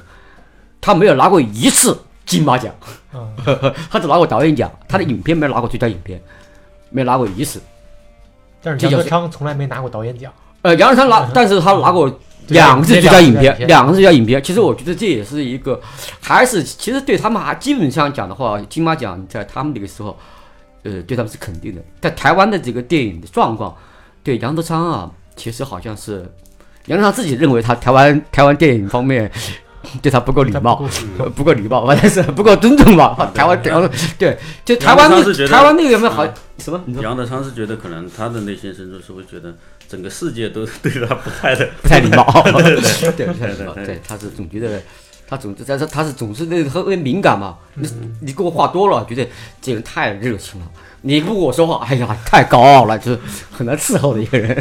他没有拿过一次金马奖，他只拿过导演奖，他的影片没拿过最佳影片，没拿过一次。但是杨德昌从来没拿过导演奖。呃，杨德昌拿，但是他拿过。两个字就叫影片，两个是最佳影片。其实我觉得这也是一个，还是其实对他们还基本上讲的话，金马奖在他们那个时候，呃，对他们是肯定的。在台湾的这个电影的状况，对杨德昌啊，其实好像是杨德昌自己认为他台湾台湾电影方面 对他不够礼貌，不够礼貌，反正是 不够尊重吧。台湾对，就台湾台湾那个有没有好什么？杨德昌是觉得可能他的内心深处是会觉得。整个世界都对他不太的 不太礼貌，对对对 对对对，他是总觉得他总在他，他是总是那特别敏感嘛。你你跟我话多了，觉得这人太热情了。你不跟我说话，哎呀，太高傲了，就是很难伺候的一个人。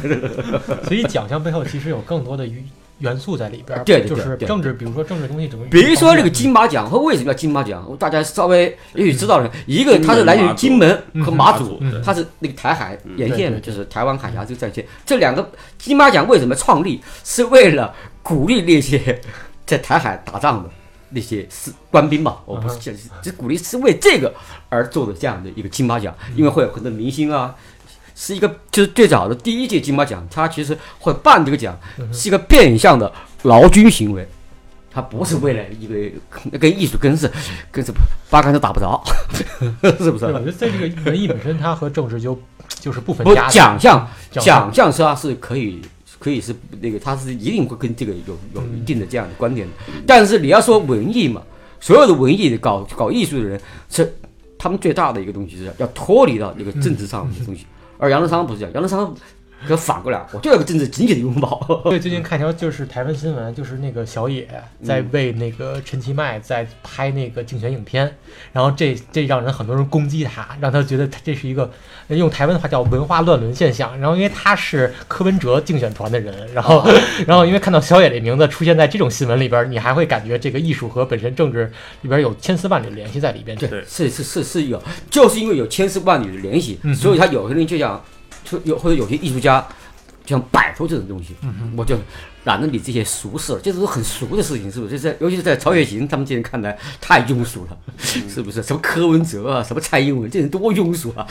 所以奖项背后其实有更多的原元素在里边，对，就是政治，比如说政治东西怎么。比如说这个金马奖和为什么叫金马奖，大家稍微也许知道了，一个它是来源于金门和马祖，它是那个台海沿线的，就是台湾海峡这个战线。这两个金马奖为什么创立，是为了鼓励那些在台海打仗的。那些是官兵吧，我不是讲，这鼓励是为这个而做的这样的一个金马奖，因为会有很多明星啊，是一个就是最早的第一届金马奖，他其实会办这个奖，是一个变相的劳军行为，他不是为了一个 跟艺术跟是跟是八竿子打不着，是不是？我觉得在这个文艺本身，它和政治就就是不分家。奖项奖项是啊是可以。可以是那个，他是一定会跟这个有有一定的这样的观点的。但是你要说文艺嘛，所有的文艺的搞搞艺术的人是他们最大的一个东西是要脱离到那个政治上的东西，而杨德昌不是这样，杨德昌可反过来，我就要个政治紧紧的拥抱。对，最近看条就是台湾新闻，就是那个小野在为那个陈其迈在拍那个竞选影片，然后这这让人很多人攻击他，让他觉得他这是一个用台湾的话叫文化乱伦现象。然后因为他是柯文哲竞选团的人，然后 然后因为看到小野这名字出现在这种新闻里边，你还会感觉这个艺术和本身政治里边有千丝万缕的联系在里边。对是是是是有，就是因为有千丝万缕的联系，嗯所以他有些人就想，就有或者有些艺术家就想摆脱这种东西，嗯我就懒得理这些俗事了，这都是很俗的事情，是不是？这在尤其是在曹雪芹他们这些人看来太庸俗了，是不是？什么柯文哲啊，什么蔡英文，这人多庸俗啊！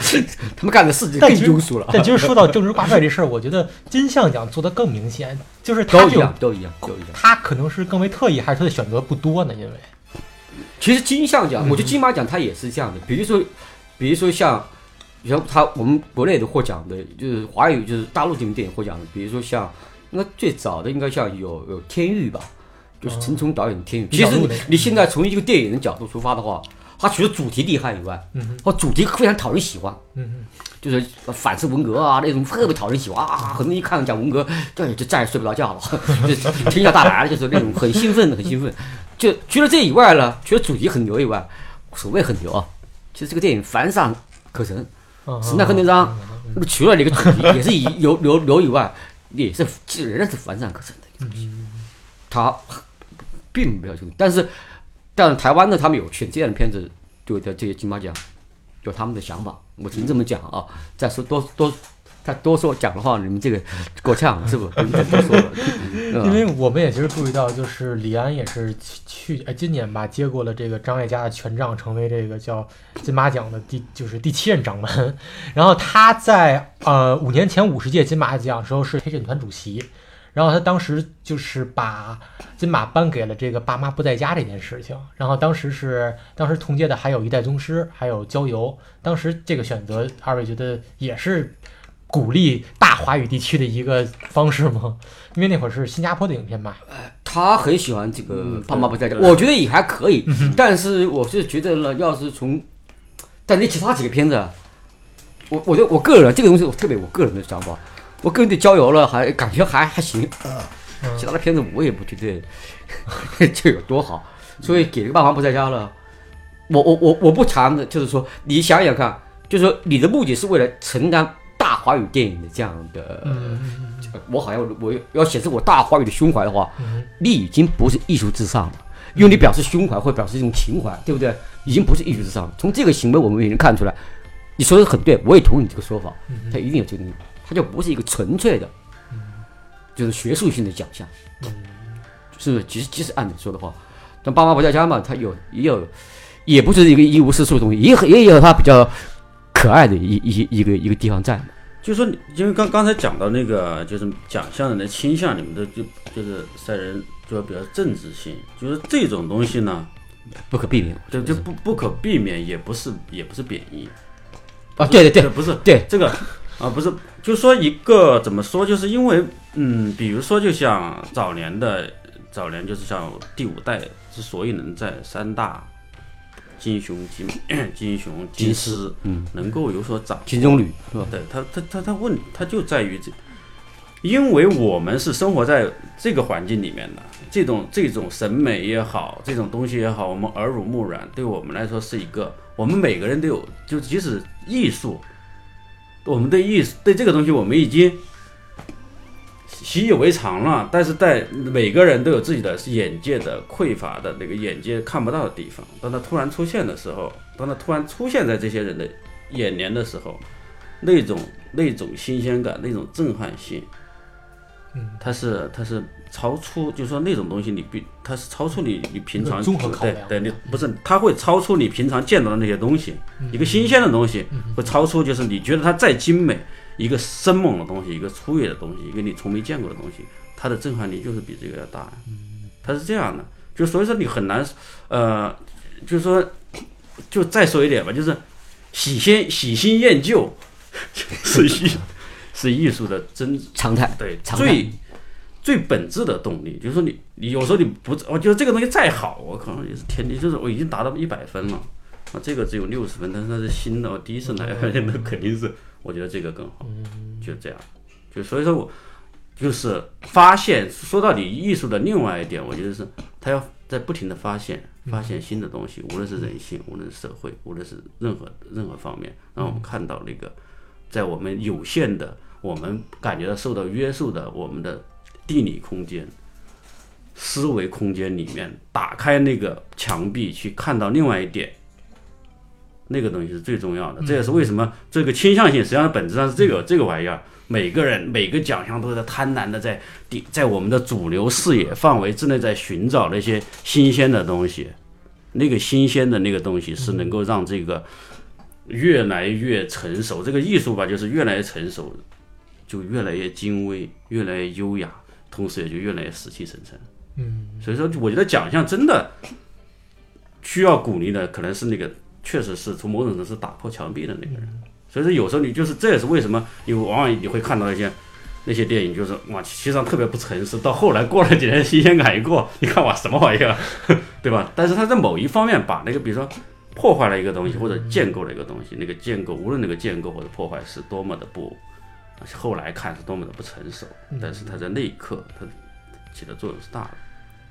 他们干的事情更庸俗了。但其实说到 政治挂帅这事儿，我觉得金像奖做的更明显，就是都一样，都一样，都一样。他可能是更为特意，还是他的选择不多呢？因为其实金像嗯奖，我觉得金马奖它也是这样的。比如说，比如说像，像他我们国内的获奖的，就是华语就是大陆这边电影获奖的，比如说像，应该最早的应该像有有天域吧，就是陈冲导演的天域。其实你现在从一个电影的角度出发的话，它除了主题厉害以外，嗯哦，主题非常讨人喜欢。嗯就是反思文革啊那种特别讨人喜欢啊，很多人一看讲文革，对，就再也睡不着觉了，就天下大白了，就是那种很兴奋，很兴奋。就除了这以外呢，除了主题很牛以外，所谓很牛啊，其实这个电影凡上可陈，嗯，神探柯南章，那么除了那个主题也是以有有有以外，也是仍然是凡上可陈的一个东西，他并没有这个，但是但是台湾的，他们有选这样的片子，就的这些金马奖就他们的想法，我只能这么讲啊。再说多多再多说讲的话，你们这个够呛是不？不再多说了，嗯因为我们也其实注意到，就是李安也是去去呃今年吧接过了这个张艾嘉的权杖，成为这个叫金马奖的第就是第七任掌门。然后他在呃五年前五十届金马奖时候是陪审团主席，然后他当时就是把金马颁给了这个爸妈不在家这件事情。然后当时是当时同届的还有一代宗师，还有郊游。当时这个选择，二位觉得也是鼓励大华语地区的一个方式吗？因为那会儿是新加坡的影片吧？他很喜欢这个嗯《爸妈不在家》，对我觉得也还可以，但是我是觉得呢，要是从，但那其他几个片子啊，我我觉得我个人啊这个东西，我特别我个人的想法，我个人对郊游了还感觉还还行，其他的片子我也不觉得就有多好，所以给个《爸妈不在家》了，我我我我不谈的，就是说你想想看，就是说你的目的是为了承担大华语电影的这样的。嗯我好像我要显示我大华语的胸怀的话，嗯你已经不是艺术至上了，因为你表示胸怀或表示一种情怀，对不对？已经不是艺术至上了。从这个行为我们也能看出来，你说的很对，我也同意你这个说法，嗯它一定有这个东西，它就不是一个纯粹的，就是学术性的奖项，嗯是不是？即使即使按你说的话，但爸妈不在家嘛，它有也有，也不是一个一无是处的东西，也也有它比较可爱的一一一个一个地方在嘛。就说，因为刚刚才讲到那个就是奖项的那倾向，你们都就就是赛人就比较政治性，就是这种东西呢，不可避免，对就不不可避免，也不是也不是贬义。啊，对对对。不是对，这个啊，不是，就说一个怎么说，就是因为嗯，比如说就像早年的早年，就是像第五代之所以能在三大金雄金 金雄金金狮嗯，能够有所掌握，金棕榈是吧？对他，他他他问他就在于这，因为我们是生活在这个环境里面的，这种这种审美也好，这种东西也好，我们耳濡目染，对我们来说是一个，我们每个人都有，就即使艺术，我们对艺术对这个东西我们已经习以为常了，但是在每个人都有自己的眼界的匮乏的那个眼界看不到的地方，当他突然出现的时候，当他突然出现在这些人的眼帘的时候，那种那种新鲜感，那种震撼性，嗯，它是它是超出，就是说那种东西你必它是超出你你平常综合考对量对，你不是它会超出你平常见到的那些东西，一个新鲜的东西会超出，就是你觉得它再精美，一个生猛的东西，一个粗野的东西，一个你从没见过的东西，它的震撼力就是比这个要大，它是这样的，就所以说你很难，呃，就是说，就再说一点吧，就是喜新喜新厌旧是艺 是艺术的真常态，对常态。最最本质的动力，就是说你你有时候你不，我觉得这个东西再好，我可能也是天地，就是我已经达到一百分了，啊，这个只有六十分，但是它是新的，我第一次来，那肯定是我觉得这个更好，就这样，就所以说我就是发现，说到底艺术的另外一点，我觉得是它要在不停的发现，发现新的东西，无论是人性，无论是社会，无论是任何任何方面，让我们看到那个在我们有限的，我们感觉到受到约束的我们的地理空间、思维空间里面，打开那个墙壁，去看到另外一点，那个东西是最重要的。这也是为什么这个倾向性实际上本质上是这个这个玩意儿。每个人每个奖项都在贪婪的在在我们的主流视野范围之内，在寻找那些新鲜的东西。那个新鲜的那个东西是能够让这个越来越成熟，这个艺术吧，就是越来越成熟，就越来越精微，越来越优雅，同时也就越来越死气沉沉。嗯，所以说，我觉得奖项真的需要鼓励的，可能是那个确实是从某种程度是打破墙壁的那个人。所以说，有时候你就是这也是为什么你往往你会看到一些那些电影，就是哇，其实上特别不诚实，到后来过了几年，新鲜感一过，你看哇，什么玩意儿，对吧？但是他在某一方面把那个，比如说破坏了一个东西，或者建构了一个东西，那个建构无论那个建构或者破坏是多么的不，后来看是多么的不成熟，但是他在那一刻，他起的作用是大的。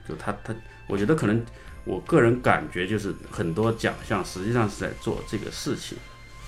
就他他，我觉得可能我个人感觉就是很多奖项实际上是在做这个事情。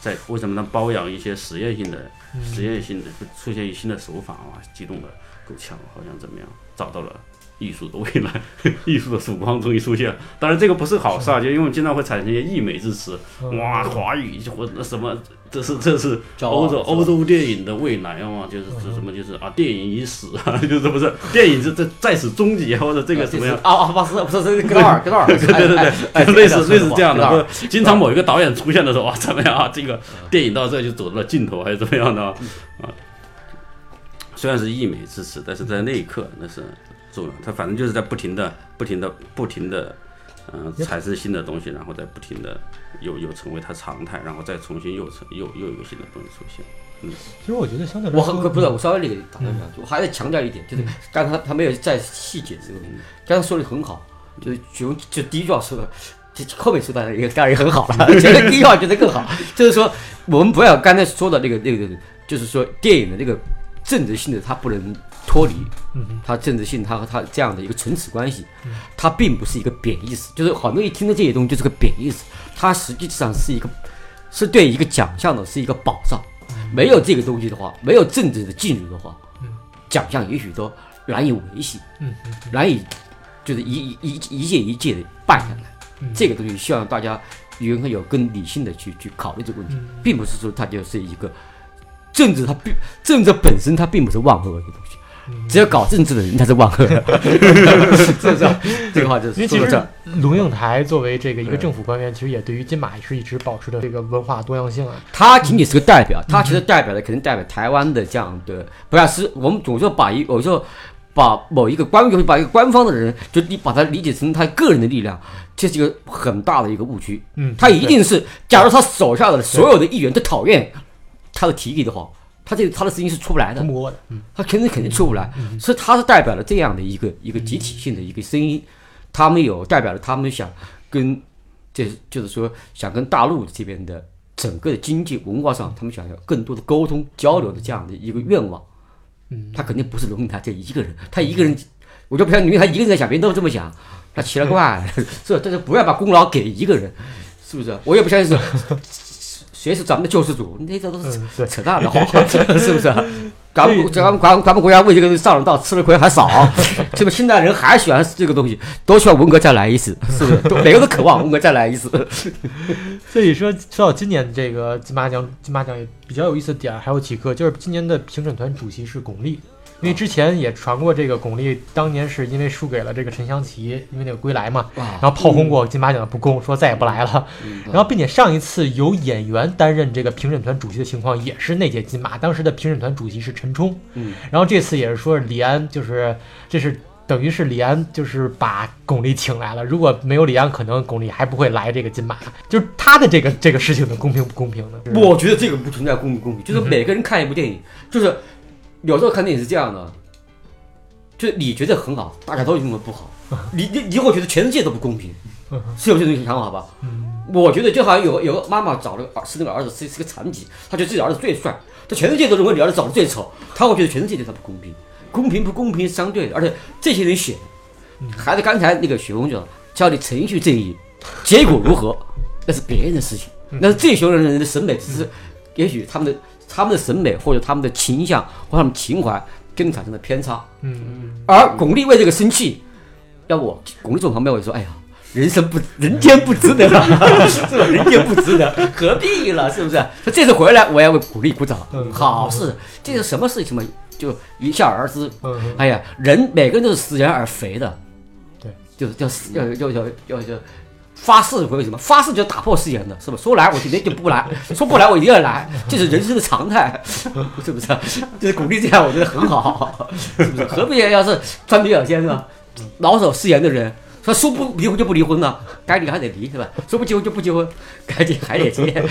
在为什么能？包养一些实验性的、实验性的，出现一新的手法啊，激动的够呛，好像怎么样？找到了艺术的未来，艺术的曙光终于出现。了。当然，这个不是好事啊，就因为经常会产生一些溢美之词，哇，华语或者什么，这是这是欧洲欧洲电影的未来啊，就是是什么就是啊，电影已死啊，就是不是电影这这在此终结或者这个什么样？啊啊，不是不是这个戈尔戈尔，对 对对，类似类似这样的，经常某一个导演出现的时候啊，怎么样啊？这个电影到这就走到了尽头，还是怎么样的啊？虽然是溢美之词，但是在那一刻那是重要。他反正就是在不停的、不停的、不停的，嗯，产生新的东西，然后再不停的又又成为它常态，然后再重新又成又又有一个新的东西出现。嗯，其实我觉得相对来我说，很不是我稍微那个打断一下，我还得强调一点，就是刚才他他没有在细节这个东西，刚才说的很好，就是就就第一句话说的。就后面说的也当然也很好了，觉得第一句话觉得更好，就是说我们不要刚才说的那个那个，就是说电影的那个政治性的它不能脱离，它政治性它和它这样的一个唇齿关系，它并不是一个贬义词，就是很多人一听到这些东西就是个贬义词，它实际上是一个是对一个奖项的是一个保障，没有这个东西的话，没有政治的进入的话，奖项也许都难以维系，难以就是一一一一届一届的办下来。这个东西希望大家应该有更理性的去去考虑这个问题，并不是说它就是一个政治，它并政治本身它并不是万恶的东西，只有搞政治的人才是万恶的，是不是？这个话就是因为其实说到这。龙应台作为这个一个政府官员，其实也对于金马是一直保持着这个文化多样性啊。他仅仅是个代表，他其实代表的肯定代表台湾的这样的，不要是我们总说把一我就把某一个官员把一个官方的人，就你把他理解成他个人的力量，这是一个很大的一个误区。嗯他一定是，假如他手下的所有的议员都讨厌他的提议的话，他这个他的声音是出不来的。他肯定肯定出不来，所以他是代表了这样的一个一个集体性的一个声音，他们有代表了他们想跟，这就是说想跟大陆这边的整个的经济文化上，他们想要更多的沟通交流的这样的一个愿望。嗯，他肯定不是龙应台这一个人，他一个人，我就不像龙应台一个人在想，别人都这么想，他奇了怪，是，但是不要把功劳给一个人，是不是？我也不相信是。谁是咱们的救世主？那这都是嗯对扯淡的话，是不是？咱们咱们咱咱们国家为这个上了当，吃了亏还少，是不是？现在人还喜欢这个东西，都希望文革再来一次，是不是？都每个都渴望文革再来一次。所以说说到今年这个金马奖，金马奖也比较有意思的点还有几个，就是今年的评审团主席是巩俐。因为之前也传过这个巩俐当年是因为输给了这个陈翔奇，因为那个归来嘛，然后炮轰过金马奖的不公，说再也不来了。然后并且上一次有演员担任这个评审团主席的情况也是那届金马，当时的评审团主席是陈冲。嗯，然后这次也是说李安就是这是等于是李安就是把巩俐请来了，如果没有李安，可能巩俐还不会来这个金马。就是他的这个这个事情的公平不公平呢？我觉得这个不存在公平不公平，就是每个人看一部电影，就是有时候看电影是这样的，就你觉得很好，大家都认为不好，你你你会觉得全世界都不公平，是有这种想法吧？我觉得就好像有有个妈妈找了是那个儿子是是个残疾，她觉得自己儿子最帅，这全世界都认为你儿子长得最丑，她会觉得全世界对他不公平，公平不公平是相对的，而且这些人选，还是刚才那个雪峰讲，教你程序正义，结果如何那是别人的事情，那是这些人的审美只是，也许他们的他们的审美或者他们的倾向或他们情怀跟你产生了偏差，嗯嗯而巩俐为这个生气，要我巩俐坐旁边我就说，哎呀。人生不，人间不值得了，是吧？人间不值得，何必了？是不是？他这次回来，我要为鼓励鼓掌，嗯好事，这是什么事情嘛？就一笑而知。嗯嗯哎呀，人每个人都是死人而肥的，对，就是叫死要要要要要发誓会为什么？发誓就打破誓言的，是吧？说来我今天就不来，说不来我一定要来，这是人生的常态，是不是？就是鼓励这样，我觉得很好，是不是？何必要是穿比较先呢？老守誓言的人。说说不离婚就不离婚了，该离还得离，是吧？说不结婚就不结婚，该结还得结。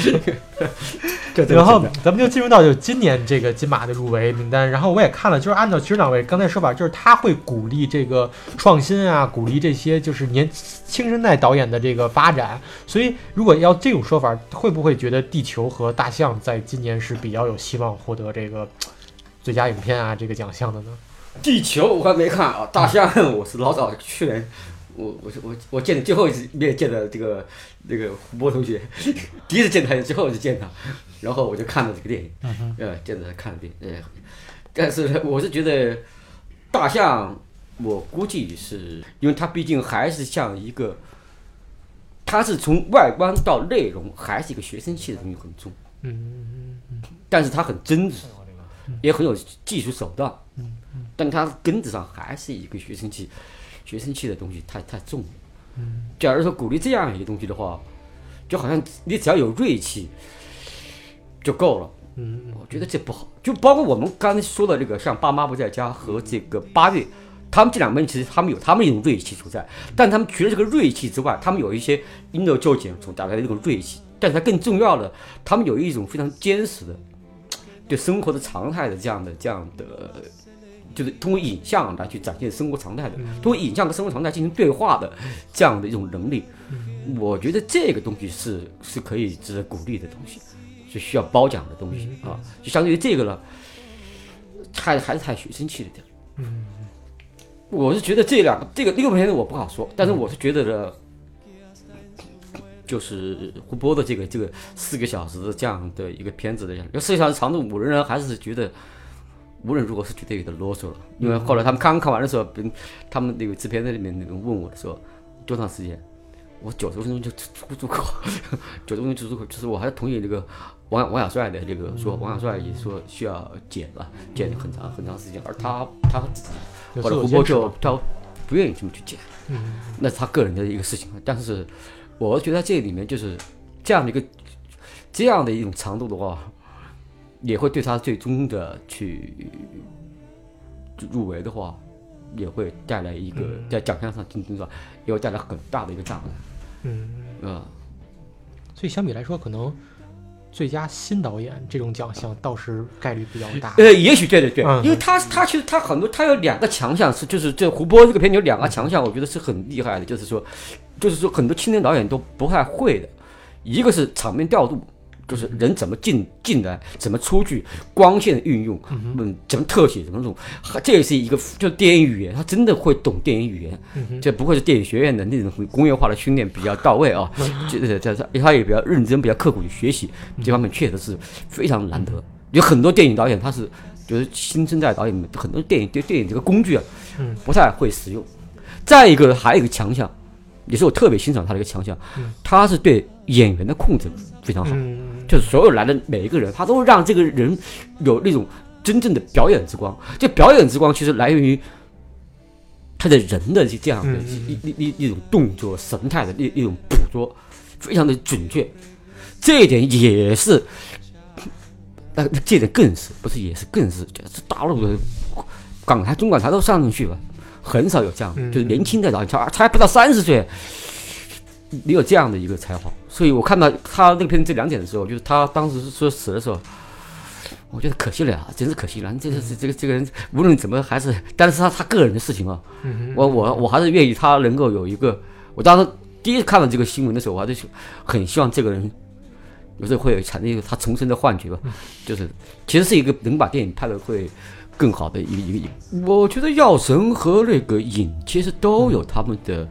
这然后咱们就进入到就今年这个金马的入围名单，然后我也看了，就是按照其实两位刚才说法，就是他会鼓励这个创新啊，鼓励这些就是年轻生代导演的这个发展。所以如果要这种说法，会不会觉得《地球》和《大象》在今年是比较有希望获得这个最佳影片啊这个奖项的呢？地球我还没看啊，大象我是老早去年，我我我我见的最后一次面见的这个那个胡波同学，第一次见他，最后一次见他，然后我就看了这个电影，呃，见着他看了电影，呃，但是呢我是觉得大象，我估计是因为它毕竟还是像一个，它是从外观到内容还是一个学生气的东西很重，嗯但是它很真实，也很有技术手段，但它根子上还是一个学生气，学生气的东西太太重了。假如说鼓励这样一个东西的话，就好像你只要有锐气就够了。嗯我觉得这不好，就包括我们刚才说的这个，像《爸妈不在家》和这个《八月》，他们这两本其实他们有他们一种锐气所在，但他们除了这个锐气之外，他们有一些因柔就简所带来的这种锐气，但是它更重要的，他们有一种非常坚实的对生活的常态的这样的这样的，就是通过影像来去展现生活常态的，通过影像和生活常态进行对话的这样的一种能力，我觉得这个东西是是可以值得鼓励的东西，是需要褒奖的东西啊。就相对于这个呢，太还是太学生气了点。嗯我是觉得这两个这个这个片子我不好说，但是我是觉得的，就是胡波的这个这个四个小时的这样的一个片子的，因为四个小时长度，我仍然还是觉得无论如何是绝对有点啰嗦了。因为后来他们刚看完的时候，他们那个制片在里面那个问我的时候，多长时间？我九十分钟就出出口，九十分钟就出口，就是我还是同意那个王王小帅的这个说，王小帅也说需要剪了，剪很长很长时间，而他他自己有自我后来胡波就他不愿意这么去剪，嗯那是他个人的一个事情。但是我觉得这里面就是这样的一个这样的一种长度的话，也会对他最终的去入围的话，也会带来一个在奖项上竞争上也会带来很大的一个障碍。嗯，啊、所以相比来说，可能最佳新导演这种奖项倒是概率比较大。呃，也许对对对，嗯因为他他其实他很多他有两个强项是，就是这胡波这个片有两个强项，我觉得是很厉害的，就是说，就是说很多青年导演都不太会的，一个是场面调度。就是人怎么进进来，怎么出去，光线的运用，嗯，怎么特写，怎么弄，还这也是一个就是电影语言，他真的会懂电影语言，这不愧是电影学院的那种工业化的训练比较到位啊，这这这这他也比较认真，比较刻苦去学习，这方面确实是非常难得。有很多电影导演他是就是新生代导演们很多电影对电影这个工具啊，嗯不太会使用。再一个还有一个强项，也是我特别欣赏他的一个强项，他是对演员的控制非常好。嗯就是所有来的每一个人，他都让这个人有那种真正的表演之光。这表演之光其实来源于他的人的这样的一一一一种动作神态的一一种捕捉，非常的准确。这一点也是，那这一点更是不是也是更是，就是大陆的港台、中港台都上进去了，很少有这样，嗯就是年轻的导演，才才不到三十岁，你有这样的一个才华，所以我看到他那个片子这两点的时候，就是他当时说死的时候，我觉得可惜了呀，真是可惜了。这个这这个这个人无论怎么还是，但是他他个人的事情啊，嗯我我我还是愿意他能够有一个。我当时第一次看到这个新闻的时候，我还是很希望这个人有时候会有产生一个他重生的幻觉吧，就是其实是一个能把电影拍的会更好的一个一个影。我觉得药神和那个影其实都有他们的。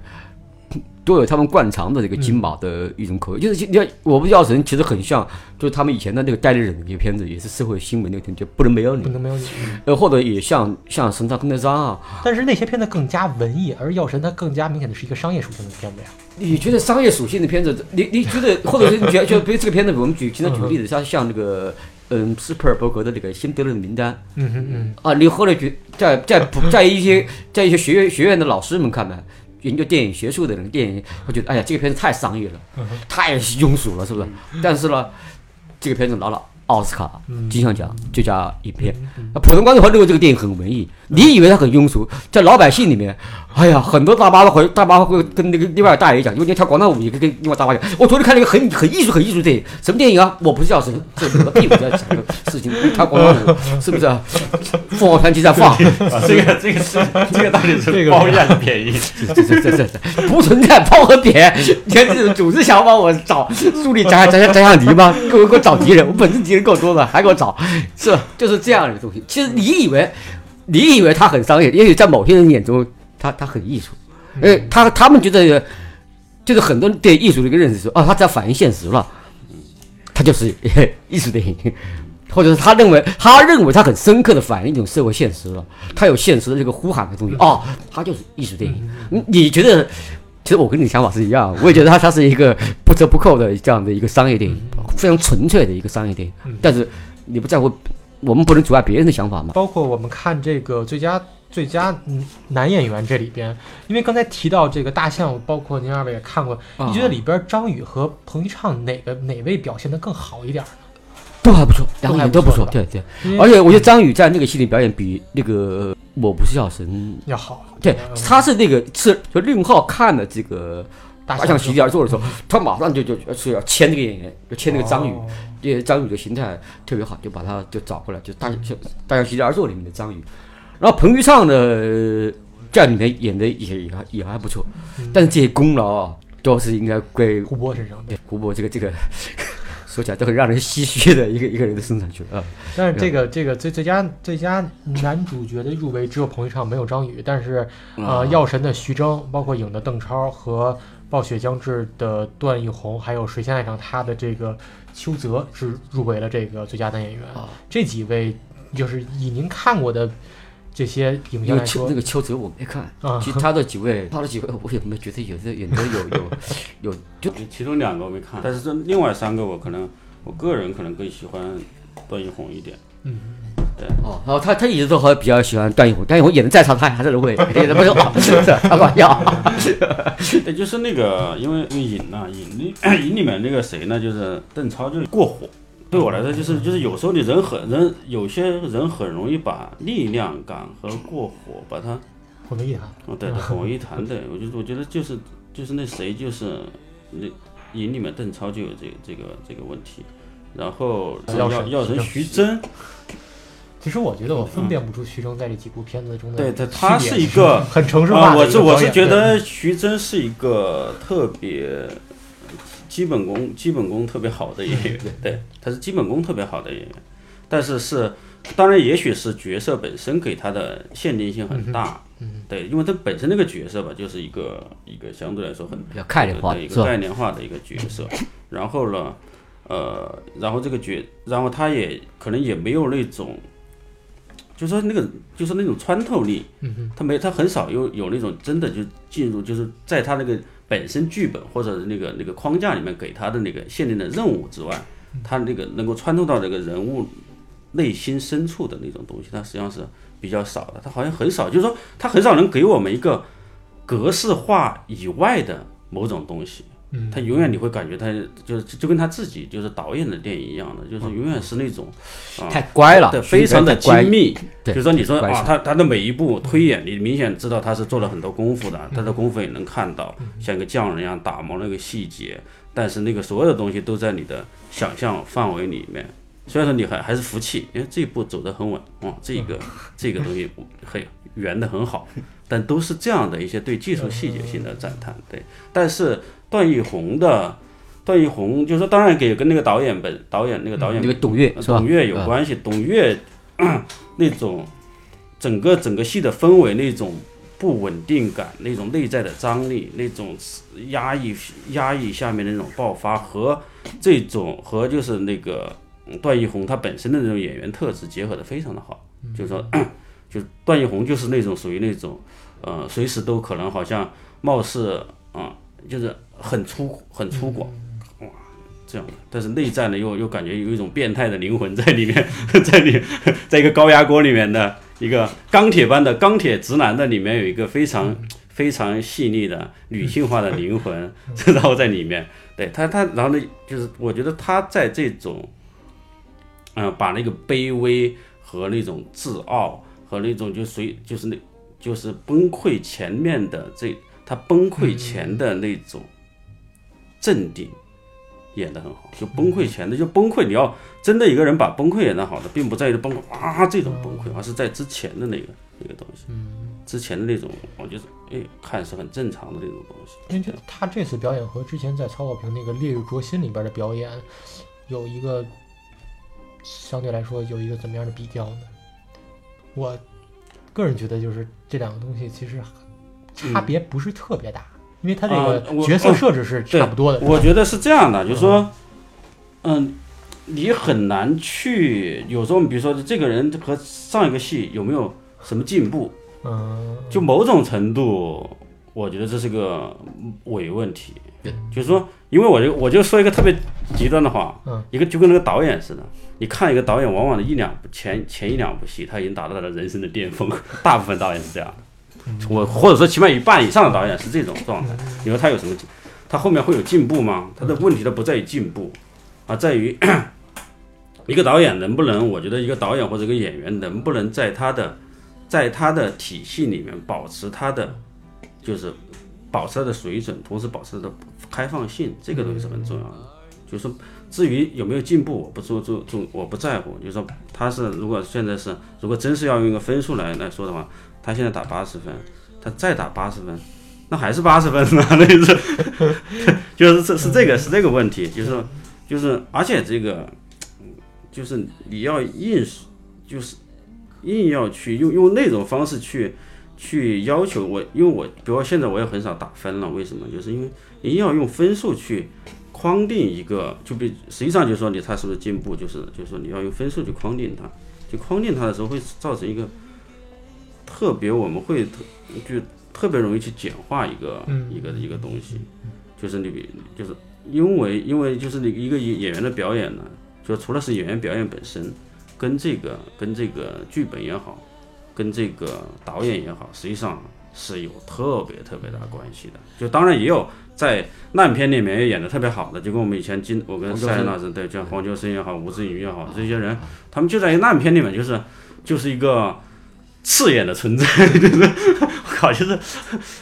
都有他们惯常的这个金马的一种口味，就是你看，我不药神其实很像，就是他们以前的那个代理人的那个片子，也是社会新闻那个片，就不能没有你不，能没有你。呃，或者也像像神探跟得上啊，但是那些片子更加文艺，而药神它更加明显的是一个商业属性的片子呀。你觉得商业属性的片子，你你觉得，或者是你觉得，就比如这个片子，我们举经常举个例子，像像那个，嗯，斯皮尔伯格的那个《辛德勒的名单》嗯嗯嗯，啊，你后来觉在在在一些在一些学院学院的老师们看来，研究电影学术的人，电影会觉得，哎呀，这个片子太商业了，太庸俗了，是不是？但是呢，这个片子拿了奥斯卡金像奖最佳影片，那普通观众会认为这个电影很文艺，你以为他很庸俗，在老百姓里面，哎呀，很多大妈会大妈会跟那个另外大爷讲，因为你跳广场舞，也跟跟另外大妈讲，我昨天看了一个很很艺术很艺术的电影，什么电影啊？我不是叫什么，这我的屁股在讲这个事情，跳广场舞是不是啊？凤凰传奇在放，这个这个是这个到底是这个褒义还是贬义？这这这这这不存在褒和贬，你看这种组织想帮我找树立假假假假想敌吗？给我给我找敌人，我本身敌人够多了，还给我找，是？就是这样的东西。其实你以为你以为他很商业，也许在某些人眼中，他他很艺术，哎，他他们觉得就是很多人对艺术的一个认识是哦，他只要反映现实了，他就是 艺术电影。或者是他认为，他认为他很深刻的反映一种社会现实了，他有现实的这个呼喊的东西，哦，他就是艺术电影。你你觉得？其实我跟你想法是一样，我也觉得它它是一个不折不扣的这样的一个商业电影，非常纯粹的一个商业电影。但是你不在乎，我们不能阻碍别人的想法嘛？包括我们看这个最佳最佳嗯男演员这里边，因为刚才提到这个大象，包括您二位也看过，啊你觉得里边张宇和彭昱畅哪个哪位表现的更好一点儿？都还不错，两个还人都不错，对对。而且我觉得张宇在那个戏里表演比那个我不是药神，要好，对嗯，他是那个是就令浩看了这个大大象席地而坐的时候，他马上就就就是要签那个演员，就签那个张宇。哦因为张宇的形态特别好，就把他就找过来，就大就大象席地而坐里面的张宇。然后彭昱畅呢，呃在里面演的也也还也还不错，但是这些功劳啊，都是应该归胡波身上的。对胡波这个这个说起来都很让人唏嘘的一个一个人的身上去了啊。但是这个这个最最佳最佳男主角的入围只有彭昱畅没有张宇，但是呃，药神的徐峥，包括影的邓超和暴雪将至的段奕宏，还有谁先爱上他的这个邱泽是入围了这个最佳男演员。啊这几位就是以您看过的这些影因片来说那，个邱泽我没看，啊其他的几位，他的几位我也没觉得有的演的有有有就其中两个我没看，但是这另外三个我可能我个人可能更喜欢段奕宏一点。嗯，哦，然后他他一直都很比较喜欢段奕宏，段奕宏演的再差，他还是会演的不错，是不是？开玩笑。对，就是那个，因为因为影啊，影里影里面那个谁呢，就是邓超，就是过火。对我来说，就是就是有时候你人很人，有些人很容易把力量感和过火把它混为一谈。哦，对，混为一谈。对我觉得我觉得就是就是那谁就是那影里面邓超就有这个这个这个问题，然后药神药药神徐徐峥，其实我觉得我分辨不出徐峥在这几部片子中的对他他是一个很城市啊，化的我是我是觉得徐峥是一个特别基本功基本功特别好的演员，对，他是基本功特别好的演员，但是是当然也许是角色本身给他的限定性很大，嗯对，因为他本身那个角色吧，就是一个一个相对来说很比较概念化的一个概念化的一个角色，然后呢，呃，然后这个角，然后他也可能也没有那种。就说那个，就是那种穿透力，嗯他没，他很少有有那种真的就进入，就是在他那个本身剧本或者那个那个框架里面给他的那个限定的任务之外，他那个能够穿透到这个人物内心深处的那种东西，他实际上是比较少的。他好像很少，就是说他很少能给我们一个格式化以外的某种东西。嗯。他永远你会感觉他就是就跟他自己就是导演的电影一样的，就是永远是那种啊太乖了，对，非常的精密。对就是说你说啊，他他的每一步推演，你明显知道他是做了很多功夫的，他的功夫也能看到，像一个匠人一样打磨那个细节。但是那个所有的东西都在你的想象范围里面，虽然说你还还是服气，因为这一步走得很稳，哇，这个这个东西很圆的很好，但都是这样的一些对技术细节性的赞叹，对。但是段奕宏的段奕宏，就是说当然给跟那个导演本导演那个导演那个董岳是吧？董岳有关系，董岳那种整个整个戏的氛围那种。不稳定感，那种内在的张力，那种压抑压抑下面的那种爆发，和这种和就是那个段奕宏他本身的那种演员特质结合的非常的好，就是说，就段奕宏就是那种属于那种，呃，随时都可能好像貌似啊，就是很粗很粗犷，哇，这样的，但是内在呢又又感觉有一种变态的灵魂在里面，在里，在一个高压锅里面的。一个钢铁般的钢铁直男的里面有一个非常非常细腻的女性化的灵魂，然后在里面，对他他然后呢，就是我觉得他在这种，嗯，把那个卑微和那种自傲和那种就随就是那就是崩溃前面的这他崩溃前的那种镇定。演得很好，就崩溃前的就崩溃。你要真的一个人把崩溃演得好的，并不在于崩溃啊这种崩溃，而是在之前的那个那个东西，之前的那种，我觉得哎看是很正常的那种东西。因为他这次表演和之前在曹保平那个《烈日灼心》里边的表演有一个相对来说有一个怎么样的比较呢？我个人觉得就是这两个东西其实差别不是特别大。因为他这个角色设置是差不多的，我觉得是这样的，就是说，嗯，你很难去有时候，比如说这个人和上一个戏有没有什么进步，嗯，就某种程度，我觉得这是个伪问题，就是说，因为我就我就说一个特别极端的话，嗯，一个就跟那个导演似的，你看一个导演，往往的一两部前前一两部戏，他已经达到了人生的巅峰，大部分导演是这样。我或者说起码一半以上的导演是这种状态。你说他有什么？他后面会有进步吗？他的问题都不在于进步，而在于 一个导演能不能？我觉得一个导演或者一个演员能不能在他的在他的体系里面保持他的就是保持他的水准，同时保持他的开放性，这个东西是很重要的。就是说，至于有没有进步，我不说重重，我不在乎。就是说，他是如果现在是如果真是要用一个分数来来说的话。他现在打八十分，他再打八十分，那还是八十分呢？那 就是，就是是是这个是这个问题，就是就是而且这个，就是你要硬就是硬要去用用那种方式去去要求我，因为我比如说现在我也很少打分了，为什么？就是因为你要用分数去框定一个，就比实际上就是说你他是不是进步，就是就是说你要用分数去框定他，就框定他的时候会造成一个。特别我们会特就特别容易去简化一个一个一个东西，就是你比就是因为因为就是你一个演演员的表演呢，就除了是演员表演本身，跟这个跟这个剧本也好，跟这个导演也好，实际上是有特别特别大关系的。就当然也有在烂片里面也演的特别好的，就跟我们以前金我跟赛老师对，像黄秋生也好，吴镇宇也好，这些人他们就在烂片里面就是就是一个。刺眼的存在，就是我靠，就是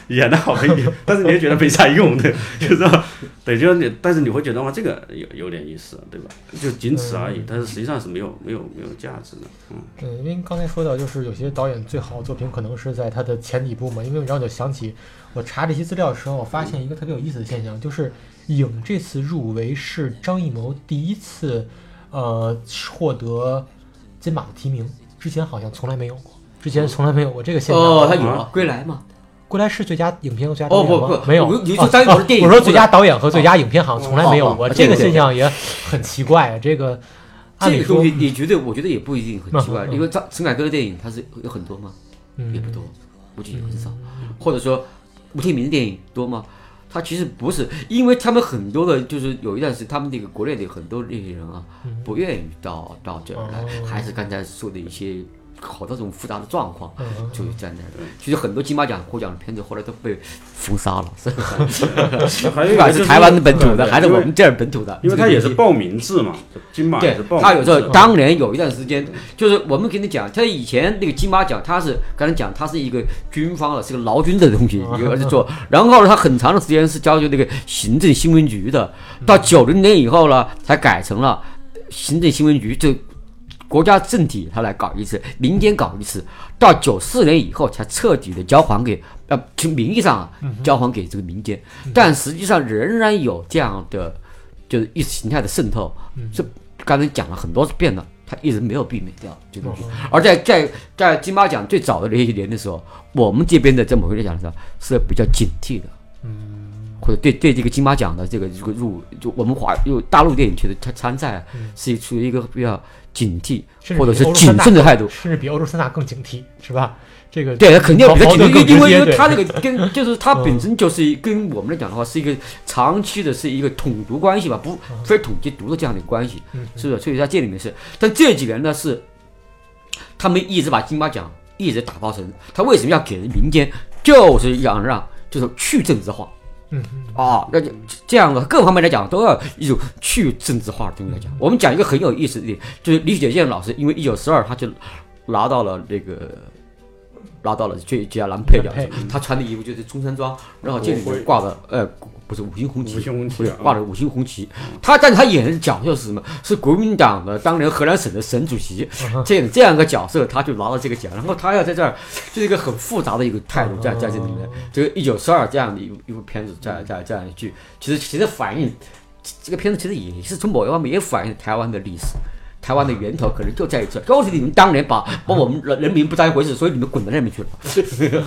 演的好可以，但是你又觉得没啥用，对，就是说，对，就是你，但是你会觉得哇，这个有有点意思，对吧？就仅此而已，但是实际上是没有没有没有价值的，嗯。对，因为刚才说到，就是有些导演最好的作品可能是在他的前几部嘛，因为然后就想起我查这些资料的时候，我发现一个特别有意思的现象，就是影这次入围是张艺谋第一次，呃，获得金马的提名，之前好像从来没有过。之前从来没有过这个现象。哦，他有《归来》嘛，《归来》是最佳影片和最佳导演吗？哦不不，没有。你说张艺谋的电影，我说最佳导演和最佳影片好像从来没有过，这个现象也很奇怪。这个，这个东西你觉得？我觉得也不一定很奇怪，因为张陈凯歌的电影他是有很多吗？也不多，估计很少。或者说吴天明的电影多吗？他其实不是，因为他们很多的，就是有一段时间，他们那个国内的很多那些人啊，不愿意到到这儿来，还是刚才说的一些。好多种复杂的状况，就是这样的。其实很多金马奖获奖的片子后来都被封杀了，是 还有不管是台湾的本土的，还是我们这儿本土的，因为它也是报名制嘛，金马对，他有时候当年有一段时间，就是我们跟你讲，他以前那个金马奖，他是刚才讲，他是一个军方的，是个劳军的东西，一个做。然后呢，他很长的时间是交给那个行政新闻局的，到九零年以后呢，才改成了。行政新闻局这国家政体他来搞一次，民间搞一次，到九四年以后才彻底的交还给呃，从名义上啊交还给这个民间，但实际上仍然有这样的就是意识形态的渗透，这刚才讲了很多遍了。他一直没有避免掉这个东西，而在在在金马奖最早的那些年的时候，我们这边的在某个来讲的时候是比较警惕的，嗯，或者对对这个金马奖的这个这个入就我们华就大陆电影圈的参参赛是处于一个比较警惕或者是谨慎的态度，甚至比欧洲三大更警惕，是吧？这个对，肯定要比较紧，因为因为他这个跟就是他本身就是跟我们来讲的话，是一个长期的是一个统独关系吧，不非统即独的这样的关系，是不是？所以在这里面是，但这几年呢是，他们一直把金马奖一直打包成，他为什么要给人民间，就是想让就是去政治化，嗯啊，那就这样的各方面来讲都要一种去政治化的东西来讲。我们讲一个很有意思的，就是李雪健老师，因为一九四二他就拿到了那个。拿到了最佳男配角，他穿的衣服就是中山装，然后这里面挂的，呃，不是五星红旗，不是挂的五星红旗。他，但是他演的角色是什么？是国民党的当年河南省的省主席，这样这样一个角色，他就拿了这个奖。然后他要在这儿，就是一个很复杂的一个态度在在这里面。这个一九四二这样的一部一部片子，在在这样一句，其实其实反映这个片子其实也是从某一方面也反映台湾的历史。台湾的源头可能就在这，就是你们当年把 把我们人人民不当一回事，所以你们滚到那边去了。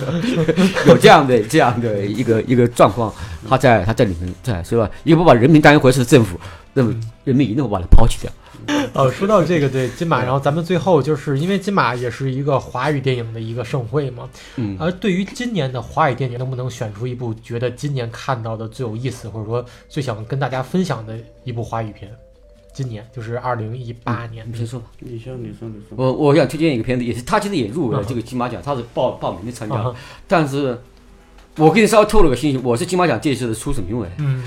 有这样的这样的一个一个状况，他在他在里面在是吧？一个不把人民当一回事的政府，那么人民一定会把它抛弃掉。呃，说到这个对金马，然后咱们最后就是因为金马也是一个华语电影的一个盛会嘛，嗯，而对于今年的华语电影，能不能选出一部觉得今年看到的最有意思，或者说最想跟大家分享的一部华语片？今年就是二零一八年，你先说，你先，你说，你说。我我想推荐一个片子，也是他其实也入围了这个金马奖，他是报报名的参加，但是，我给你稍微透露个信息，我是金马奖这次的初审评委，嗯。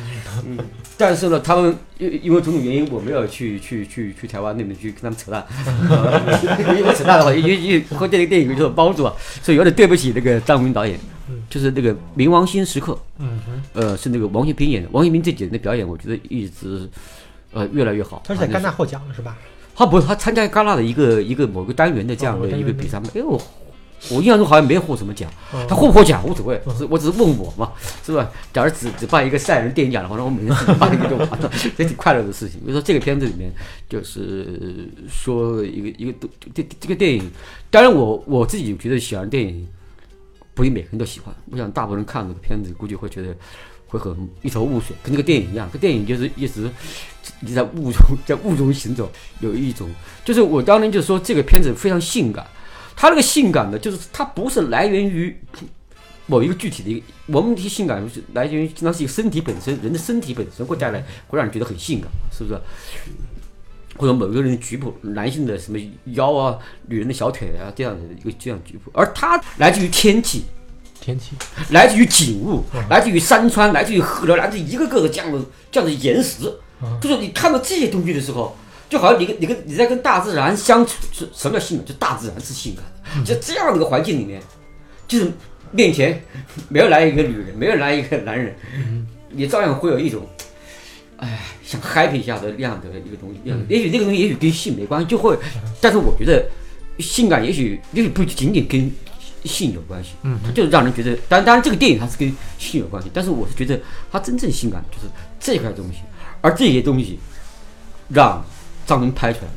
嗯，但是呢，他们因因为种种原因，我没有去去去去台湾那边去跟他们扯淡，因为扯淡的话，因为因为和这个电影有所帮助啊，所以有点对不起那个张文导演，就是那个《冥王星时刻》，嗯哼，呃，是那个王学兵演的，王学兵这几年的表演，我觉得一直。呃，越来越好。他是在戛纳获奖了，是吧？他不是，他参加戛纳的一个一个某个单元的这样的一个比赛。哎呦，我印象中好像没获什么奖。他获不获奖无所谓，是我只是问我嘛，是吧？假如只只办一个赛人电影奖的话，那我每年只办一个就完了，也挺快乐的事情。比如说这个片子里面，就是说一个一个这这个电影，当然我我自己觉得喜欢电影，不一定每个人都喜欢。我想大部分人看这个片子，估计会觉得。会很一头雾水，跟那个电影一样。这电影就是一直你在雾中，在雾中行走，有一种就是我当年就说这个片子非常性感。它那个性感的，就是它不是来源于某一个具体的一个。我们提性感是来源于经常是一个身体本身，人的身体本身会带来，会让你觉得很性感，是不是？或者某一个人的局部，男性的什么腰啊，女人的小腿啊，这样的一个这样局部，而它来自于天气。天气来自于景物，来自于山川，来自于河流，来自一个个的这样的这样的岩石。就是你看到这些东西的时候，就好像你跟你跟你在跟大自然相处。是什么叫性感？就大自然是性感。就这样的一个环境里面，就是面前 没有来一个女人，没有来一个男人，你照样会有一种，哎，想 happy 一下的那样的一个东西。也许这个东西也许跟性没关系，就会。但是我觉得性感也许也许不仅仅跟。性有关系，嗯，它就是让人觉得，当然，当然，这个电影它是跟性有关系，但是我是觉得它真正性感就是这块东西，而这些东西让张伦拍出来，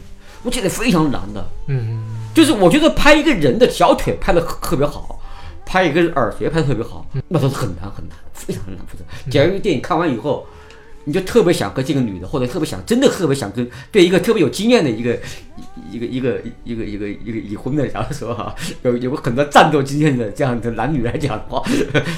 我觉得非常难的，嗯，就是我觉得拍一个人的小腿拍的特别好，拍一个耳垂拍的特别好，那都是很难很难，非常难负责。假如电影看完以后。你就特别想和这个女的，或者特别想，真的特别想跟对一个特别有经验的一个一个一个一个一个一个已婚的，假如说哈，有有很多战斗经验的这样的男女来讲的话，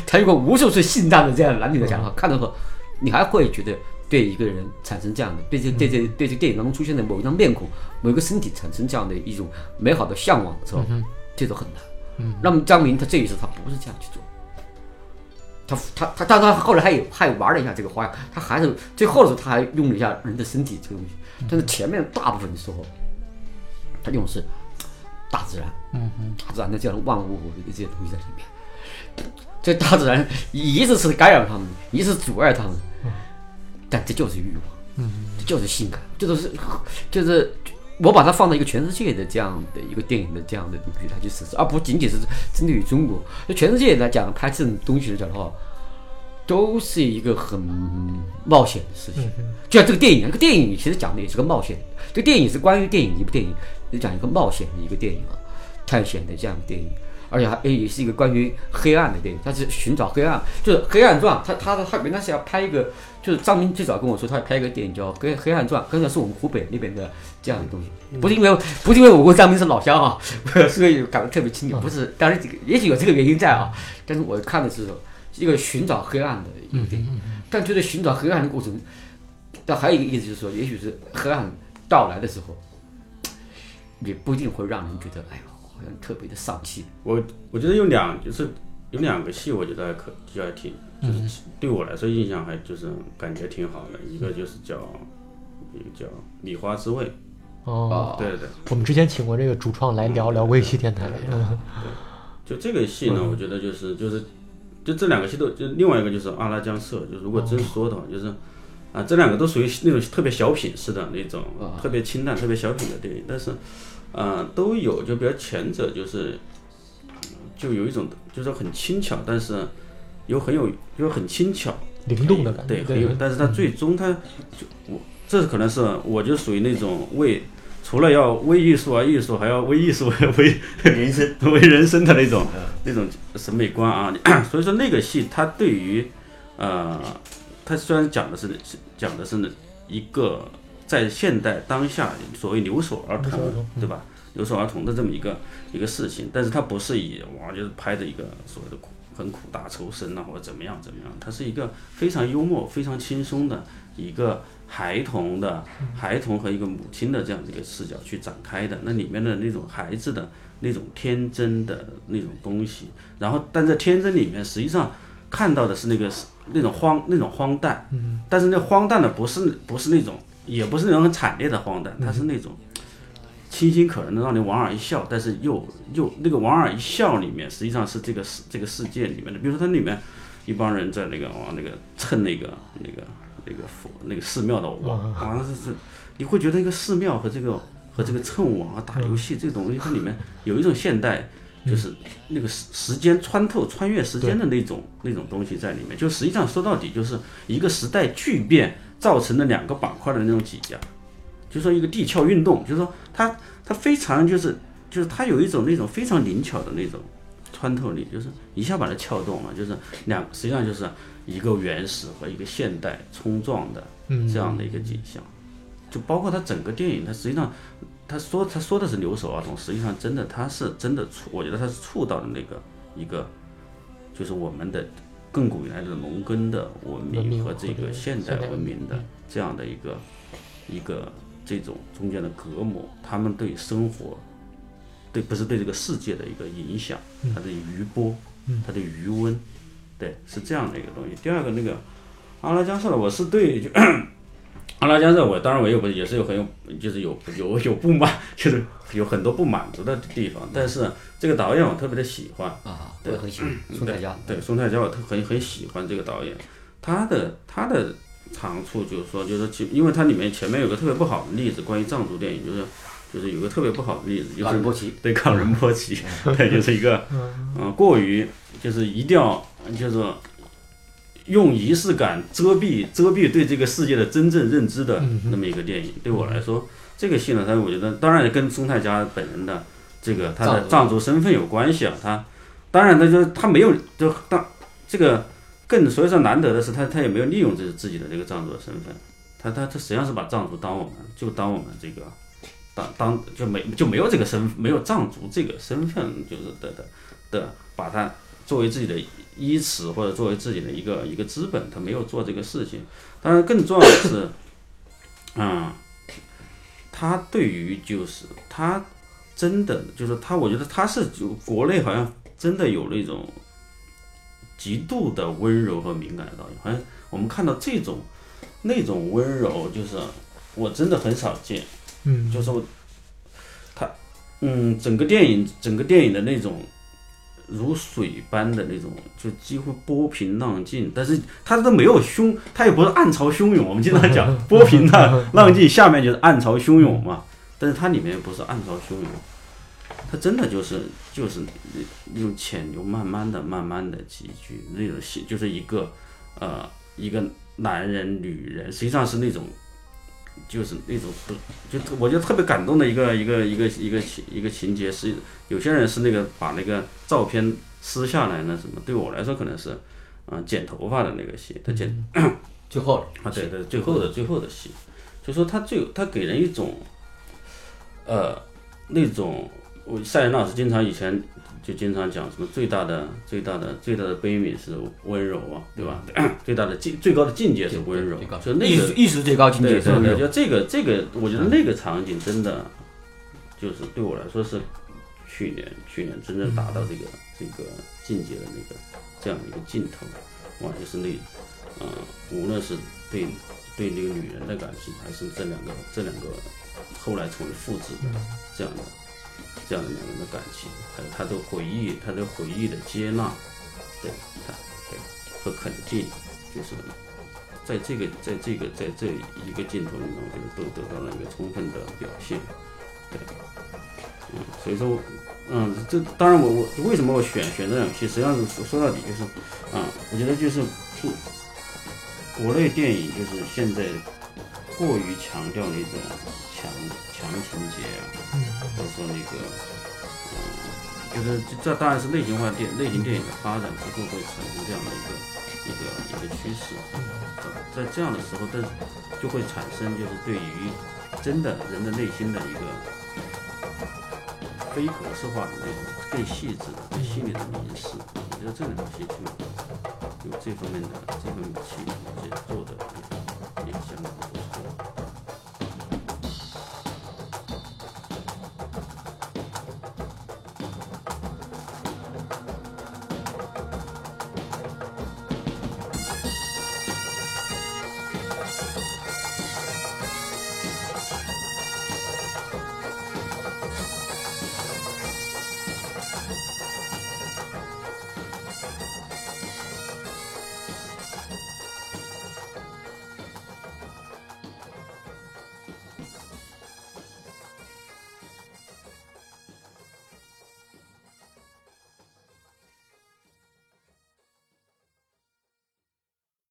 他有过无数次性战的这样的男女来讲的话，看的时候，你还会觉得对一个人产生这样的对这对这对这电影当中出现的某一张面孔、某一个身体产生这样的一种美好的向往的时候，这都很难。嗯，那么张明他这一次他不是这样去做。他他他，但他后来还有还玩了一下这个花样，他还是最后的时候他还用了一下人的身体这个东西，但是前面大部分的时候，他用的是大自然，嗯嗯，大自然的这样万物的这些东西在里面，这大自然一直是干扰他们，一直阻碍他们，但这就是欲望，嗯，这就是性感，这都是就是我把它放到一个全世界的这样的一个电影的这样的东西来去实施，而不仅仅是针对于中国。就全世界来讲，拍这种东西来讲的话，都是一个很冒险的事情。就像这个电影，这个电影其实讲的也是个冒险。这个电影是关于电影一部电影，就讲一个冒险的一个电影啊，探险的这样的电影。而且还也是一个关于黑暗的电影，它是寻找黑暗，就是《黑暗传》。他他的他原来是要拍一个，就是张明最早跟我说，他要拍一个电影叫《黑黑暗传》，刚才是我们湖北那边的这样的东西，不是因为不是因为我跟张明是老乡啊，所以感觉特别亲切。不是，当然这个也许有这个原因在啊，但是我看的是一个寻找黑暗的一个电影，但觉得寻找黑暗的过程，但还有一个意思就是说，也许是黑暗到来的时候，也不一定会让人觉得，哎呦。特别的丧气。我我觉得有两就是有两个戏，我觉得还可就还挺，就是对我来说印象还就是感觉挺好的。一个就是叫一个叫《礼花之味》。哦，对对。我们之前请过这个主创来聊聊微戏电台。嗯，对。就这个戏呢，我觉得就是就是就这两个戏都就另外一个就是《阿拉江社》，就如果真说的话，就是啊这两个都属于那种特别小品式的那种，特别清淡、特别小品的电影，但是。嗯，都有，就比较前者就是，就有一种就是很轻巧，但是又很有又很轻巧灵动的感觉，对，很有。但是它最终它就我这可能是我就属于那种为除了要为艺术而艺术，还要为艺术为人生 为人生的那种那种审美观啊。所以说那个戏它对于呃，它虽然讲的是讲的是一个。在现代当下，所谓留守儿童，对吧？留守儿童的这么一个一个事情，但是它不是以哇，就是拍的一个所谓的苦很苦大仇深啊，或者怎么样怎么样，它是一个非常幽默、非常轻松的一个孩童的孩童和一个母亲的这样的一个视角去展开的。那里面的那种孩子的那种天真的那种东西，然后但在天真里面，实际上看到的是那个那种荒那种荒诞，但是那荒诞的不是不是那种。也不是那种很惨烈的荒诞，它是那种清新可人的，让你莞尔一笑。但是又又那个莞尔一笑里面，实际上是这个世这个世界里面的。比如说它里面一帮人在那个往那个蹭那个那个那个佛那个寺庙的网，好像是是你会觉得一个寺庙和这个和这个蹭网啊打游戏这个东西，它里面有一种现代就是那个时时间穿透穿越时间的那种那种东西在里面。就实际上说到底就是一个时代巨变。造成的两个板块的那种挤压，就说一个地壳运动，就是说它它非常就是就是它有一种那种非常灵巧的那种穿透力，就是一下把它撬动了，就是两实际上就是一个原始和一个现代冲撞的这样的一个景象，就包括它整个电影，它实际上他说他说的是留守儿童，实际上真的他是真的触，我觉得他是触到了那个一个就是我们的。亘古以来的农耕的文明和这个现代文明的这样的一个一个这种中间的隔膜，他们对生活，对不是对这个世界的一个影响，它的余波，它的余温，对，是这样的一个东西。第二个那个阿拉加瑟，我是对就。阿拉加瑟，我当然我有也是有很有，就是有有有不满，就是有很多不满足的地方。但是这个导演我特别的喜欢啊，对，很喜欢宋太家，对宋太家我特很很喜欢这个导演。他的他的长处就是说，就是其因为它里面前面有个特别不好的例子，关于藏族电影，就是就是有个特别不好的例子，就是冈仁波齐，对冈仁波齐，对，就是一个嗯过于就是一定要就是。用仪式感遮蔽遮蔽对这个世界的真正认知的那么一个电影，对我来说，这个戏呢，他我觉得当然跟松太家本人的这个他的藏族身份有关系啊。他当然他就他没有就当这个更所以说难得的是他他也没有利用这自己的这个藏族的身份，他他他实际上是把藏族当我们就当我们这个当当就没就没有这个身没有藏族这个身份就是的的的把它作为自己的。依此或者作为自己的一个一个资本，他没有做这个事情。当然，更重要的是，嗯，他对于就是他真的就是他，我觉得他是就国内好像真的有那种极度的温柔和敏感的导演，好像我们看到这种那种温柔，就是我真的很少见。嗯，就是他，嗯，整个电影整个电影的那种。如水般的那种，就几乎波平浪静，但是它都没有汹，它也不是暗潮汹涌。我们经常讲波平浪 浪静，下面就是暗潮汹涌嘛。但是它里面不是暗潮汹涌，它真的就是就是那种浅流慢慢的、慢慢的几句那种戏，就是一个呃一个男人、女人，实际上是那种。就是那种不，就我觉得特别感动的一个一个一个一个情一个情节是，有些人是那个把那个照片撕下来那什么，对我来说可能是，嗯，剪头发的那个戏，他剪 最后啊，对对，最后的最后的戏，就说他最他给人一种，呃，那种我赛人老师经常以前。就经常讲什么最大的最大的最大的悲悯是温柔啊，对吧？最大的境最高的境界是温柔，就那个意识最高境界是温柔。就这个这个，我觉得那个场景真的就是对我来说是去年去年真正达到这个这个境界的那个这样的一个镜头，哇，就是那嗯，无论是对对那个女人的感情，还是这两个这两个后来成为父子的这样的。这样的两个人的感情，还有他的回忆，他的回忆的接纳，对他，对和肯定，就是在这个，在这个，在这一个镜头里面，我觉得都得到了一个充分的表现，对，嗯，所以说，嗯，这当然我我为什么我选选这场戏，实际上是说说到底就是，啊，我觉得就是是国内电影就是现在过于强调那种强强情节啊。或者说那个，嗯，就是这当然是类型化电类型电影的发展之后会产生这样的一个一个一个趋势。在这样的时候，但就会产生就是对于真的人的内心的一个非格式化的那种更细致的、更细腻的凝视。我觉得这个东西就有这方面的这方面的气质，做的。